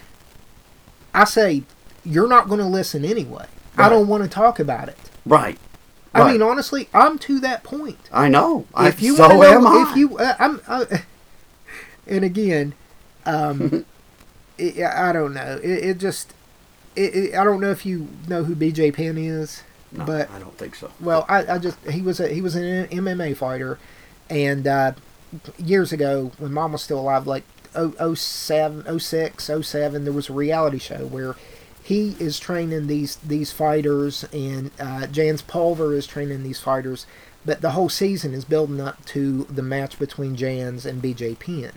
I say you're not going to listen anyway. I don't want to talk about it. Right. I Right. mean, honestly, I'm to that point. I know. if you so want to am know, I. if you, uh, I'm, uh, and again, um, it, I don't know. It, it just, it, I don't know if you know who B.J. Penn is, No, but I don't think so. well, I, I just he was a he was an MMA fighter, and uh, years ago when Mom was still alive, like oh, 07, 06, 07, there was a reality show where he is training these these fighters, and uh, Jens Pulver is training these fighters, but the whole season is building up to the match between Jens and BJ Penn.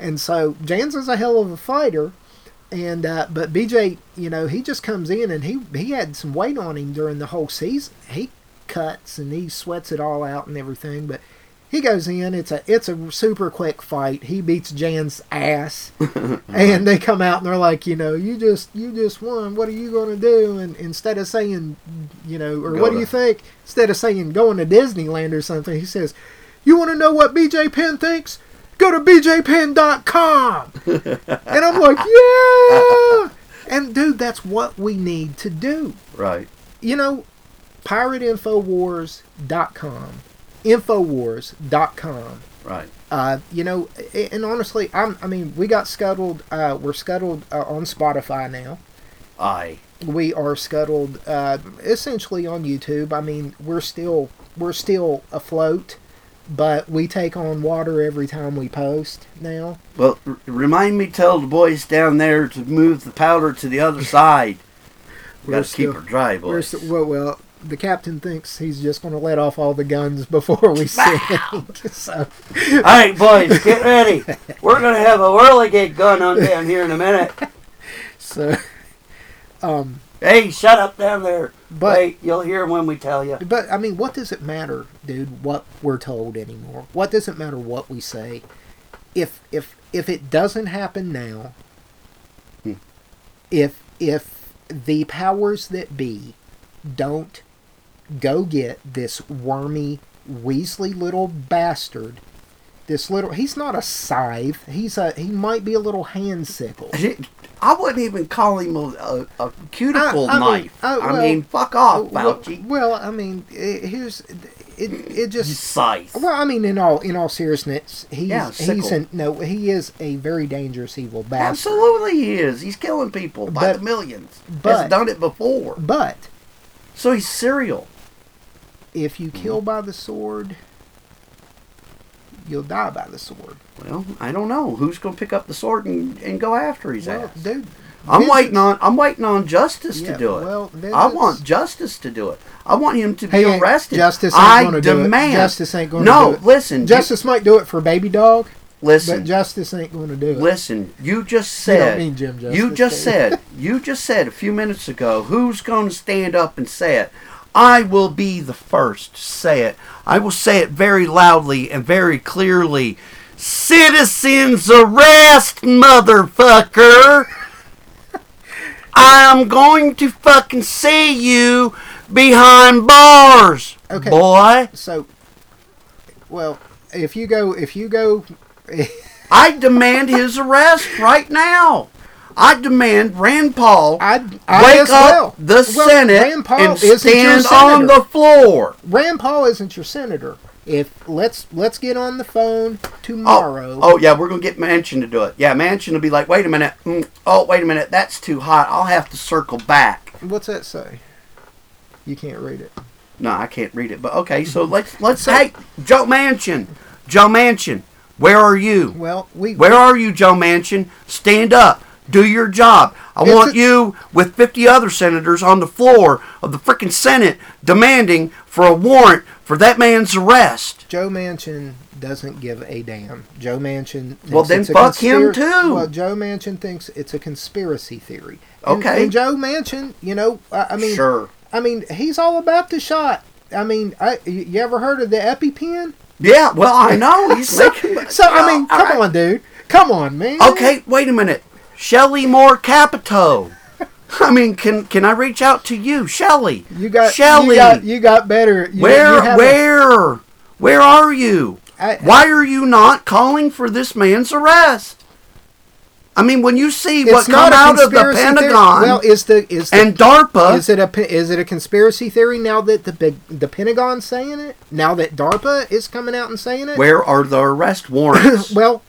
And so Jens is a hell of a fighter, and uh, but BJ, you know, he just comes in and he he had some weight on him during the whole season. He cuts and he sweats it all out and everything, but He goes in. It's a it's a super quick fight. He beats Jens's ass, and they come out and they're like, you know, you just you just won. What are you going to do? And instead of saying, you know, or Go what do you think? Instead of saying going to Disneyland or something, he says, you want to know what BJ Penn thinks? Go to bjpenn.com. and I'm like, yeah. And dude, that's what we need to do Right. you know, pirateinfowars.com, infowars.com. Right. Uh, you know, and honestly, I'm, I mean, we got scuttled. Uh, we're scuttled uh, on Spotify now. I. We are scuttled uh, essentially on YouTube. I mean, we're still we're still afloat, but we take on water every time we post now. Well, r- remind me, tell the boys down there to move the powder to the other side. We got to keep her dry, boys. st- well, well, the captain thinks he's just going to let off all the guns before we sing. so, All right, boys, get ready. We're gonna have a whirligig gun on down here in a minute. so, um, Hey, shut up down there. But- Wait, you'll hear when we tell you. But I mean, what does it matter, dude? What we're told anymore? What does it matter what we say? If if if it doesn't happen now, Hmm. if if the powers that be don't go get this wormy Weasley little bastard, this little he's not a scythe. He's a he might be a little hand sickle. I wouldn't even call him a, a, a cuticle I- I mean, knife. I well- mean, fuck off, well, Fauci. well, I mean, eh, here's it. It just scythe. Well, I mean, in all in all seriousness, he's Yeah, he's an, no, he is a very dangerous evil bastard. Absolutely, he is. He's killing people by But- the millions. but- Has done it before. But So he's serial. if you kill by the sword, you'll die by the sword. Well, I don't know who's going to pick up the sword and, and go after his Well, ass. dude, I'm waiting on. I'm waiting on justice Yeah, to do it. well, I want justice to do it. I want him to be arrested. Justice ain't I gonna do it. Justice ain't gonna no, do it. No, listen. you- Justice might do it for baby dog, listen. but justice ain't going to do it. Listen, you just You don't said. mean Jim Justice, you just said. You just said a few minutes ago. Who's going to stand up and say it? I will be the first to say it. I will say it very loudly and very clearly. Citizens arrest, motherfucker! I'm going to fucking see you behind bars, Okay. boy. So, well, if you go, if you go, I demand his arrest right now. I demand Rand Paul I, I wake as up well. the Well, Senate Rand Paul and isn't your stand on the floor. Rand Paul isn't your senator. If let's let's get on the phone Oh, tomorrow. oh yeah, we're gonna get Manchin to do it. Yeah, Manchin will be like, wait a minute. Mm, oh, wait a minute. That's too hot. I'll have to circle back. What's that say? You can't read it. No, I can't read it. But okay, so let's let's So- hey Joe Manchin, Joe Manchin, where are you? Well, we Where are you, Joe Manchin? Stand up. Do your job. I It's want a- you with 50 other senators on the floor of the frickin' Senate demanding for a warrant for that man's arrest. Joe Manchin doesn't give a damn. Joe Manchin. Thinks Well, then it's a fuck him, too. Well, Joe Manchin thinks it's a conspiracy theory. And- Okay. And, Joe Manchin, you know, I, I mean, sure. I mean, he's all about the shot. I mean, I, you ever heard of the EpiPen? Yeah, well, I know. He's So, making. so I mean, come right. on, dude. Come on, man. Okay, wait a minute. Shelley Moore Capito. I mean, can can I reach out to you, Shelley? You got Shelley. You got, you got better. You, where you have a- where where are you? I- Why are you not calling for this man's arrest? I mean, when you see it's what come out of the conspiracy theory. Pentagon Well, is the is the, and DARPA, is it a is it a conspiracy theory now that the big the Pentagon's saying it? Now that DARPA is coming out and saying it? where are the arrest warrants? Well,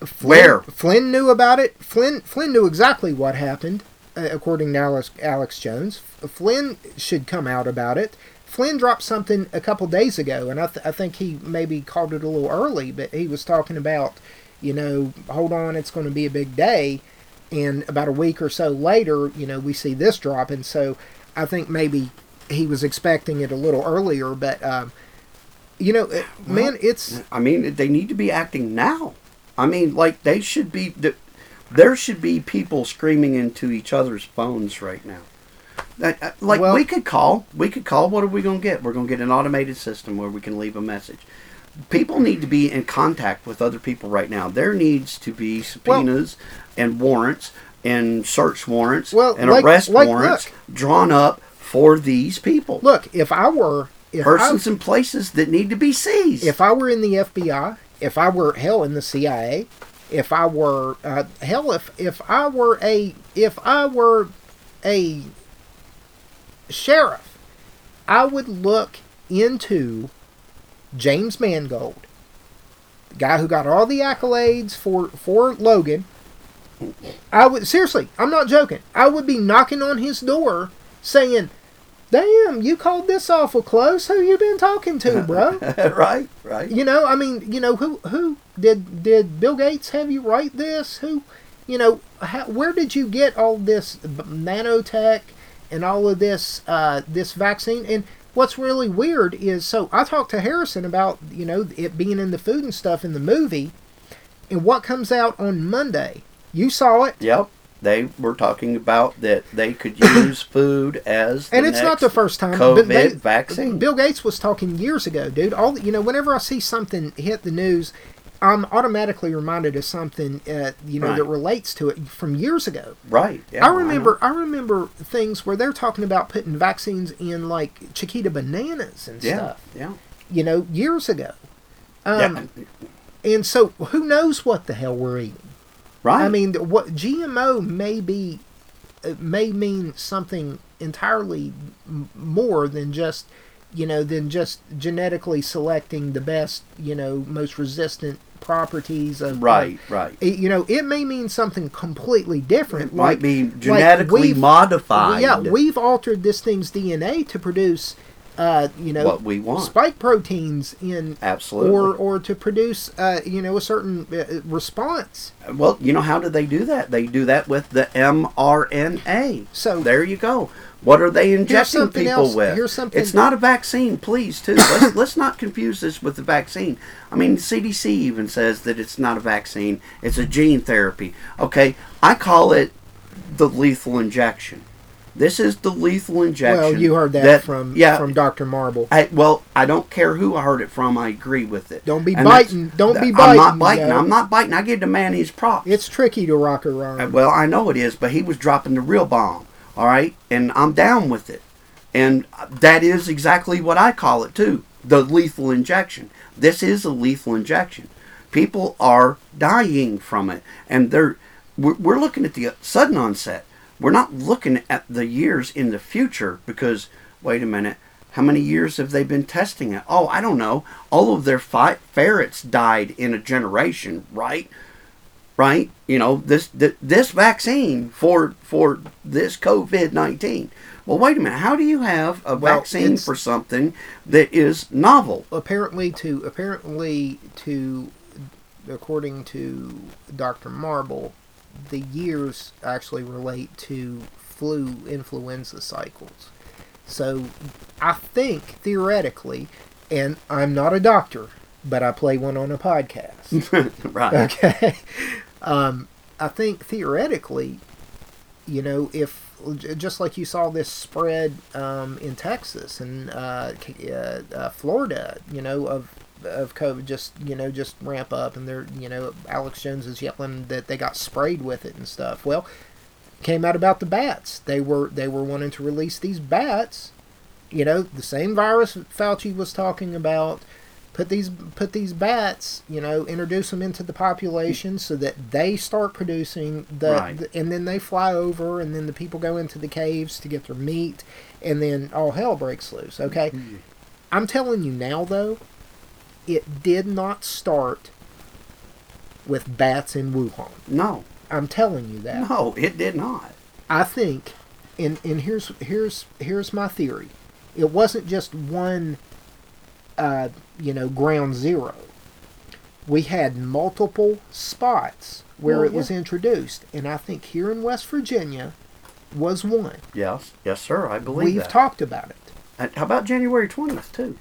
Flynn, Where? Flynn knew about it. Flynn Flynn knew exactly what happened, uh, according to Alex, Alex Jones. Flynn should come out about it. Flynn dropped something a couple days ago, and I, th- I think he maybe called it a little early, but he was talking about, you know, hold on, it's going to be a big day. And about a week or so later, you know, we see this drop, and so I think maybe he was expecting it a little earlier, but, um, you know, it, man, it's I mean, they need to be acting now. I mean, like they should be. There should be people screaming into each other's phones right now. That, uh, like Well- we could call, we could call. What are we gonna get? We're gonna get an automated system where we can leave a message. people need to be in contact with other people right now. There needs to be subpoenas and warrants and search warrants Well, and like- arrest like, warrants look. drawn up for these people. Look, if I were if I, persons and places that need to be seized. if I were in the FBI, if I were hell in the CIA, if I were uh, hell if if I were a if I were a sheriff, I would look into James Mangold, the guy who got all the accolades for for Logan. I would seriously, I'm not joking. I would be knocking on his door saying, "Damn, you called this awful close. Who you been talking to, bro?" right, right. You know, I mean, you know, who who did did Bill Gates have you write this? Who, you know, how, where did you get all this nanotech and all of this uh, this vaccine? And what's really weird is, so I talked to Harrison about you know it being in the food and stuff in the movie, and what comes out on Monday. You saw it. Yep. They were talking about that they could use food as the and it's not the first time. COVID they- vaccine. Bill Gates was talking years ago, dude. All you know, whenever I see something hit the news, I'm automatically reminded of something, uh, you know, that relates to it from years ago. right. Yeah, I remember, I remember things where they're talking about putting vaccines in like Chiquita bananas and Yeah. stuff. Yeah. You know, years ago. Um, yeah. And so, who knows what the hell we're eating? Right. I mean, what GMO may be, it may mean something entirely more than just, you know, than just genetically selecting the best, you know, most resistant properties of. Uh, right. Right. it- you know, it may mean something completely different. It might be like genetically we've- modified. Yeah, we've altered this thing's DNA to produce, uh, you know, What we want. spike proteins in. Absolutely. Or, or to produce, uh, you know, a certain uh, response. Well, you know how do they do that? They do that with the mRNA. So- there you go. What are they injecting people else. with? Here's something- It's not a vaccine, please. Too. Let's, let's not confuse this with the vaccine. I mean, CDC even says that it's not a vaccine; it's a gene therapy. Okay, I call it the lethal injection. This is the lethal injection. Well, you heard that, from yeah. from Doctor Marble. I, well, I don't care who I heard it from. I agree with it. Don't be And biting. Don't be biting. I'm not biting. I'm not biting. I give the man his props. It's tricky to rock around. Uh, Well, I know it is, but he was dropping the real bomb. All right, and I'm down with it, and that is exactly what I call it too. The lethal injection. This is a lethal injection. People are dying from it, and they're we're, we're looking at the sudden onset. We're not looking at the years in the future because wait a minute. How many years have they been testing it? Oh, I don't know. All of their fi- ferrets died in a generation, right? right? You know this th- this vaccine for for this COVID nineteen. Well, wait a minute. How do you have a Well, vaccine for something that is novel? apparently, to apparently to according to Doctor Marble, the years actually relate to flu influenza cycles. So, I think theoretically, and I'm not a doctor, but I play one on a podcast. right. Okay. Um, I think theoretically, you know, if just like you saw this spread um, in Texas and uh, uh, uh, Florida, you know, of of COVID just you know just ramp up and they're you know Alex Jones is yelling that they got sprayed with it and stuff. Well, came out about the bats. They were they were wanting to release these bats. You know, the same virus Fauci was talking about put these put these bats, you know, introduce them into the population so that they start producing the, Right. the- and then they fly over and then the people go into the caves to get their meat and then all hell breaks loose, okay? Mm-hmm. I'm telling you now though, it did not start with bats in Wuhan. No, I'm telling you that. no, it did not. I think, and and here's here's here's my theory. It wasn't just one, uh, you know, ground zero. We had multiple spots where Well, it was introduced, and I think here in West Virginia was one. Yes, yes, sir. I believe We've that. talked about it. And how about January twentieth too?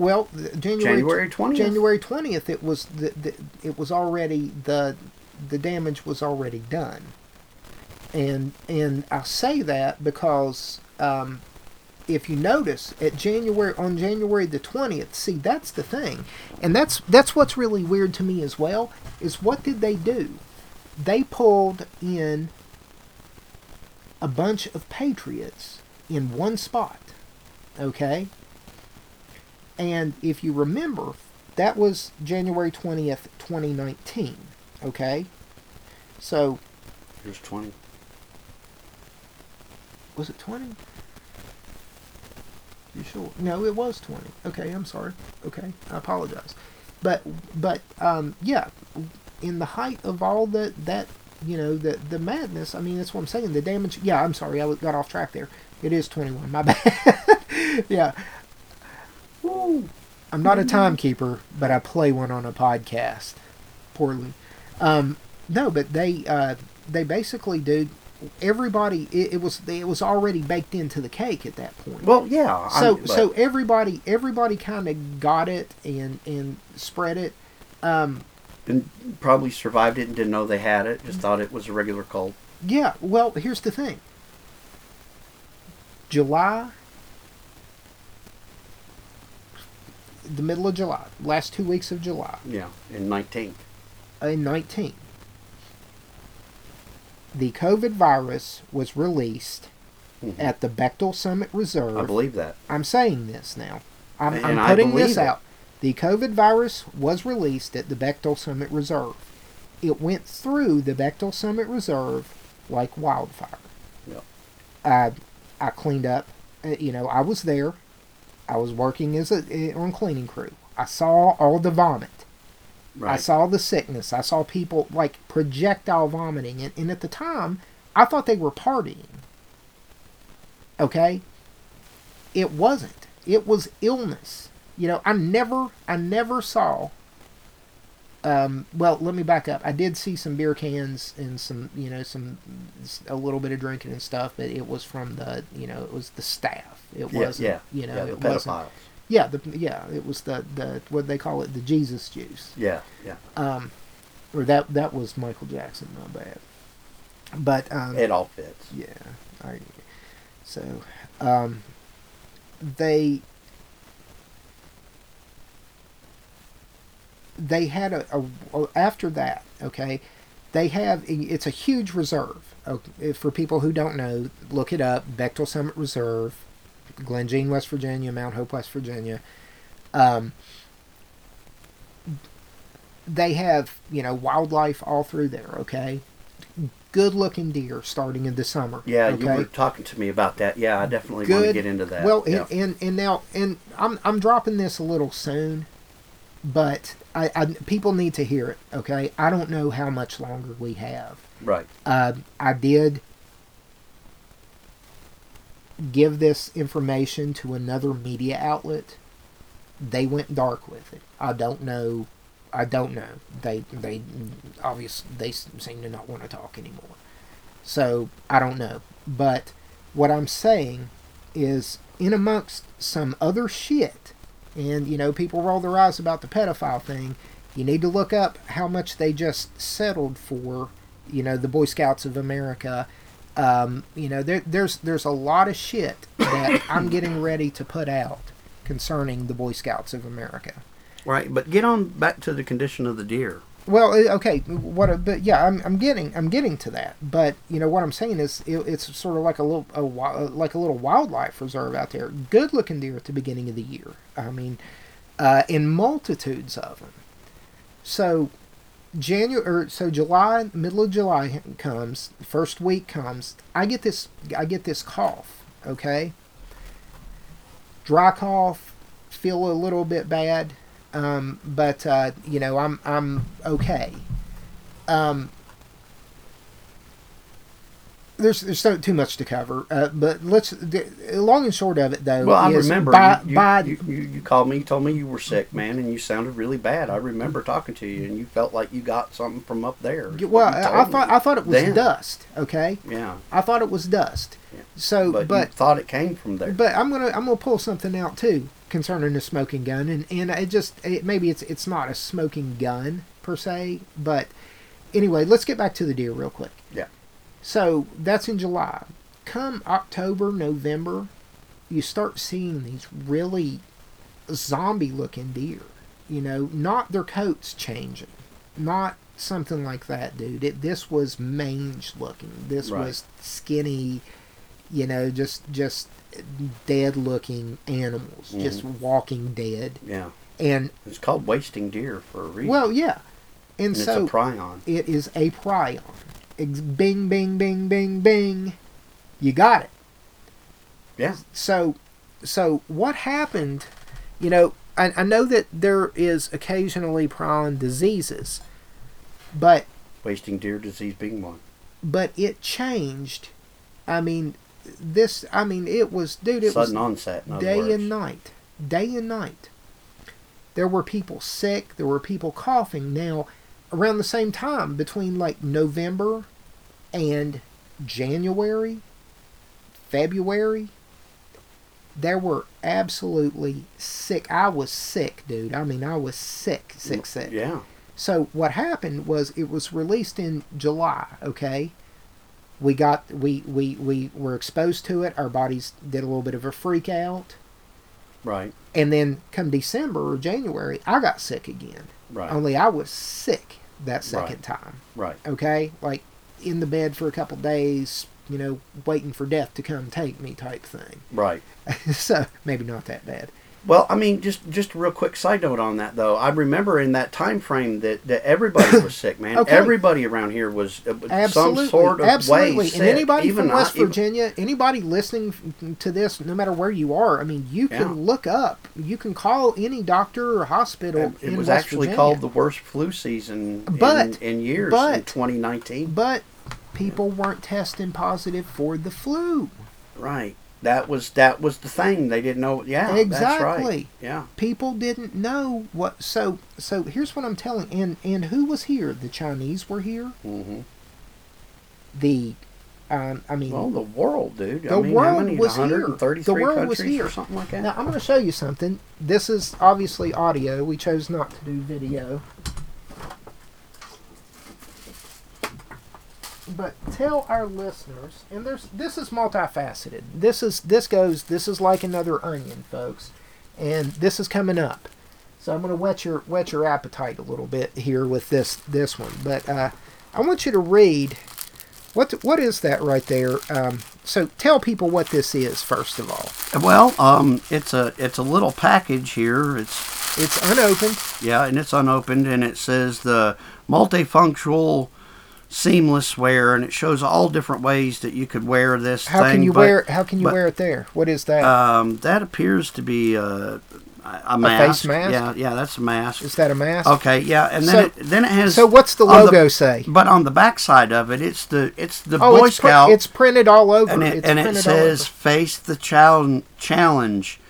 Well, January January 20th. January twentieth. It was the, the it was already the the damage was already done, and and I say that because um, if you notice at January on January the 20th, see that's the thing. And that's that's what's really weird to me as well is what did they do? They pulled in a bunch of patriots in one spot. Okay? And if you remember, that was January 20th, 2019. Okay? So, Here's 20. was it 20? You sure? No, it was 20. Okay, I'm sorry. Okay, I apologize. But but um yeah, in the height of all the that you know the the madness, I mean that's what I'm saying. The damage. Yeah, I'm sorry. I got off track there. It is 21. My bad. yeah. Woo. I'm not a timekeeper, but I play one on a podcast. Poorly. Um, no, but they uh, they basically do. Everybody, it, it was it was already baked into the cake at that point. Well, yeah. so I'm- so everybody everybody kind of got it and and spread it. Um, and probably survived it and didn't know they had it. Just thought it was a regular cold. yeah. Well, here's the thing. July, the middle of July, last two weeks of July, Yeah, in 19. in 19, the COVID virus was released Mhm. at the Bechtel Summit Reserve. I believe that. I'm saying this now. I'm, And I'm putting this it. out. The COVID virus was released at the Bechtel Summit Reserve. It went through the Bechtel Summit Reserve like wildfire. Yep. I, I cleaned up. uh, You know, I was there. I was working as a uh, on cleaning crew. I saw all the vomit. I saw the sickness. I saw people like projectile vomiting, and, and at the time, I thought they were partying. Okay, it wasn't. It was illness. You know, I never, I never saw. Um, well, let me back up. I did see some beer cans and some, you know, some a little bit of drinking and stuff, but it was from the, you know, it was the staff. It yeah, wasn't, yeah. you know, yeah, it wasn't. Yeah, the yeah, it was the the what they call it, the Jesus juice. Yeah, yeah. Um, or that that was Michael Jackson. My bad. But um, It all fits. yeah, I. So, um, they they had a, a after that. Okay, they have it's a huge reserve. Okay, for people who don't know, look it up. Bechtel Summit Reserve, Glen Jean, West Virginia, Mount Hope, West Virginia. Um, they have you know wildlife all through there. Okay, good looking deer starting in the summer. Yeah, okay? you were talking to me about that. Yeah, I definitely want to get into that. Well, yeah. and, and and now and I'm I'm dropping this a little soon, but I, I people need to hear it. Okay, I don't know how much longer we have. right. Uh, I did give this information to another media outlet. They went dark with it. I don't know. I don't know. They they obviously they seem to not want to talk anymore. So I don't know. But what I'm saying is, in amongst some other shit, and you know people roll their eyes about the pedophile thing. You need to look up how much they just settled for you know the Boy Scouts of America. Um, you know there, there's there's a lot of shit that I'm getting ready to put out concerning the Boy Scouts of America. Right, but get on back to the condition of the deer. Well, uh, okay, what? But yeah, I'm, I'm getting I'm getting to that. But you know what I'm saying is it, it's sort of like a little a, wi- like a little wildlife reserve out there. Good looking deer at the beginning of the year. I mean, uh, in multitudes of them. So January or so July, middle of July comes, first week comes. I get this I get this cough. Okay. Dry cough, feel a little bit bad, um, but uh, you know I'm I'm okay. Um, there's there's so too much to cover, uh, but let's the long and short of it though. Well, I remember by, you, you, by you, you, you called me. You told me you were sick, man, and you sounded really bad. I remember talking to you, and you felt like you got something from up there. well, I, I thought. I thought it was dust. Okay, Yeah, I thought it was dust. Yeah. So, but, but you thought it came from there. But I'm gonna I'm gonna pull something out too concerning the smoking gun, and and it just it, maybe it's it's not a smoking gun per se, but anyway, let's get back to the deer real quick. Yeah. So that's in July. Come October, November, you start seeing these really zombie looking deer. You know, not their coats changing, not something like that, dude. It, this was mange looking. This Right. was skinny, you know, just just dead looking animals, mm-hmm. just walking dead. Yeah. And It's called wasting deer for a reason. well, yeah, and, and it's so a prion. it is a prion. Ex- Bing, bing, bing, bing, bing. You got it. Yeah. So, so what happened? You know, I, I know that there is occasionally prion diseases, but Wasting deer disease being one. but it changed. I mean, this. I mean, it was, dude. It Sudden was onset. Day words. and night, day and night. There were people sick. There were people coughing. Now, around the same time, between like November and January, February, there were absolutely sick. I was sick, dude. I mean, I was sick, sick, mm, sick. Yeah. So what happened was it was released in July, okay? We got we we we were exposed to it. Our bodies did a little bit of a freak out. Right. And then come December or January, I got sick again. Right. Only I was sick that second Right. time. right. Okay? Like in the bed for a couple days, you know, waiting for death to come take me type thing. Right. so maybe not that bad. Well, I mean, just just a real quick side note on that though. I remember in that time frame that, that everybody was sick, man. Okay. Everybody around here was uh, Absolutely, some sort of absolutely. way and sick. anybody Even from West I, even- Virginia, anybody listening to this, no matter where you are, I mean, you can Yeah. look up, you can call any doctor or hospital. It in was West actually Virginia. called the worst flu season But- in, in years in 2019. but people weren't testing positive for the flu. Right. That was that was the thing. They didn't know. Yeah, Exactly. right. Yeah. People didn't know what. So, so here's what I'm telling. And and who was here? The Chinese were here. hmm The, um, I mean, Well, the world, dude. I The mean, world many? was here. The world was here. or something like that. Now I'm going to show you something. This is obviously audio. We chose not to do video. But tell our listeners, and there's this is multifaceted. This is this goes this is like another onion, folks, and this is coming up. So I'm going to whet your whet your appetite a little bit here with this this one. But uh, I want you to read what what is that right there. Um, so tell people what this is first of all. Well, um, it's a it's a little package here. It's It's unopened. yeah, and it's unopened, and it says the multifunctional seamless wear, and it shows all different ways that you could wear this How thing. can you but, wear? How can you but- wear it there? What is that? Um, that appears to be a, a, a mask. mask? Yeah, yeah, that's a mask. is that a mask? Okay, yeah, and then So- it, then it has. So what's the logo say? But on the back side of it, it's the it's the Oh, Boy it's, Scout, it's printed all over. and it and it says "Face the challenge challenge,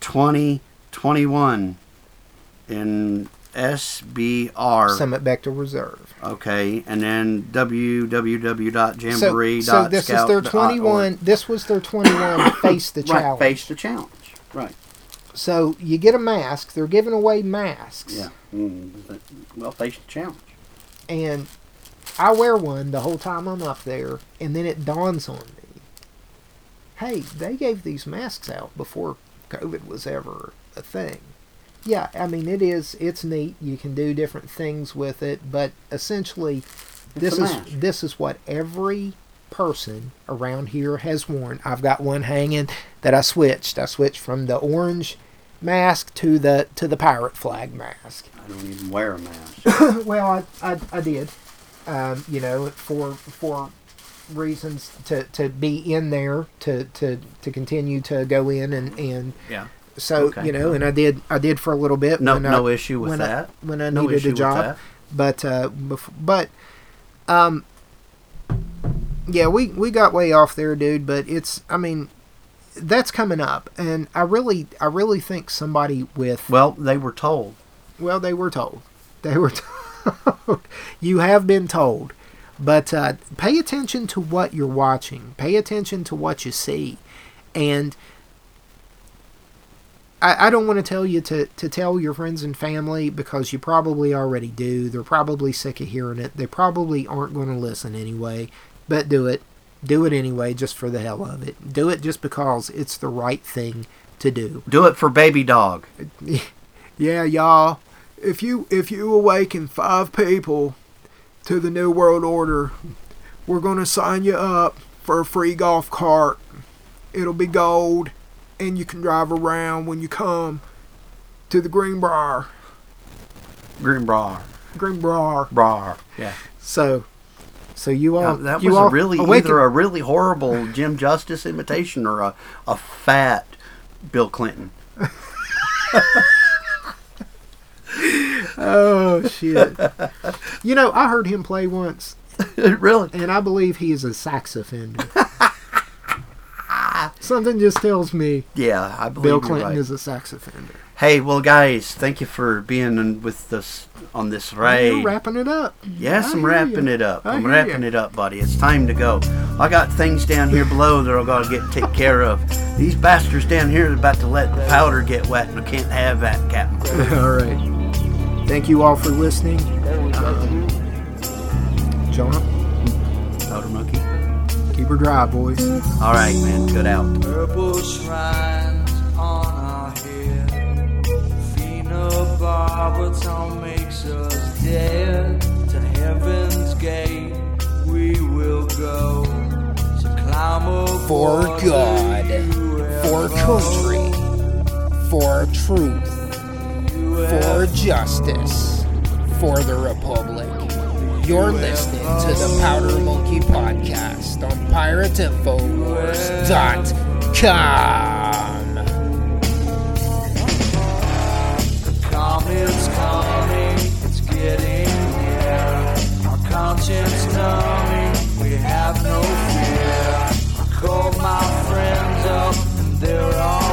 2021," in SBR. Summit Bechtel Reserve. Okay, and then So, www.jamboree. so this is their 21. This was their 21 face the Right, challenge. face the challenge. Right. So you get a mask. They're giving away masks. Yeah. Mm, well, face the challenge. And I wear one the whole time I'm up there, and then it dawns on me. Hey, they gave these masks out before COVID was ever a thing. Yeah, I mean it is. It's neat. You can do different things with it, but essentially, this is this is what every person around here has worn. I've got one hanging that I switched. I switched from the orange mask to the to the pirate flag mask I don't even wear a mask. well, I, I, I did, um, you know, for for reasons to, to be in there to, to, to continue to go in and, and yeah. So Okay. you know, and I did I did for a little bit. No, I- no issue with when I- that. when I no needed a job, but uh, but um, yeah, we we got way off there, dude. But it's I mean. That's coming up, and I really, I really think somebody with Well, they were told. well, they were told. They were told. you have been told. But uh, pay attention to what you're watching. Pay attention to what you see. And I, I don't want to tell you to, to tell your friends and family because you probably already do. They're probably sick of hearing it. They probably aren't going to listen anyway. But do it. do it anyway, just for the hell of it. Do it just because it's the right thing to do. Do it for baby dog. Yeah, y'all. If you if you awaken five people to the New World Order, we're gonna sign you up for a free golf cart. It'll be gold, and you can drive around when you come to the Greenbrier. Green bra. Greenbrier. Bra. Yeah. So, so you all that you was all a really awaken- either a really horrible Jim Justice imitation or a, a fat Bill Clinton. Oh shit! you know, I heard him play once, really? and I believe he is a sax offender. Something just tells me Yeah, I believe Bill you're Clinton right. is a sax offender. Hey, well, guys, thank you for being with us on this You're wrapping it up. Yes, I I'm wrapping ya. it up. I I'm wrapping ya. it up, buddy. It's time to go. I got things down here below that I gotta get take care of. These bastards down here are about to let the powder get wet, and I can't have that, Captain. all right. Thank you all for listening. Um, Jonah, Powder monkey. Keep her dry, boys. All right, man. Good out. Purple shrines on our head. Phenobarbital makes us dead. To heaven's gate we will go. So climb aboard For God, for country, for truth, for justice, for the Republic. You're listening to the Powder Monkey Podcast on PirateInfoWars.com. The comet's coming, it's getting near. Our conscience numbing, we have no fear. I called my friends up, and they're all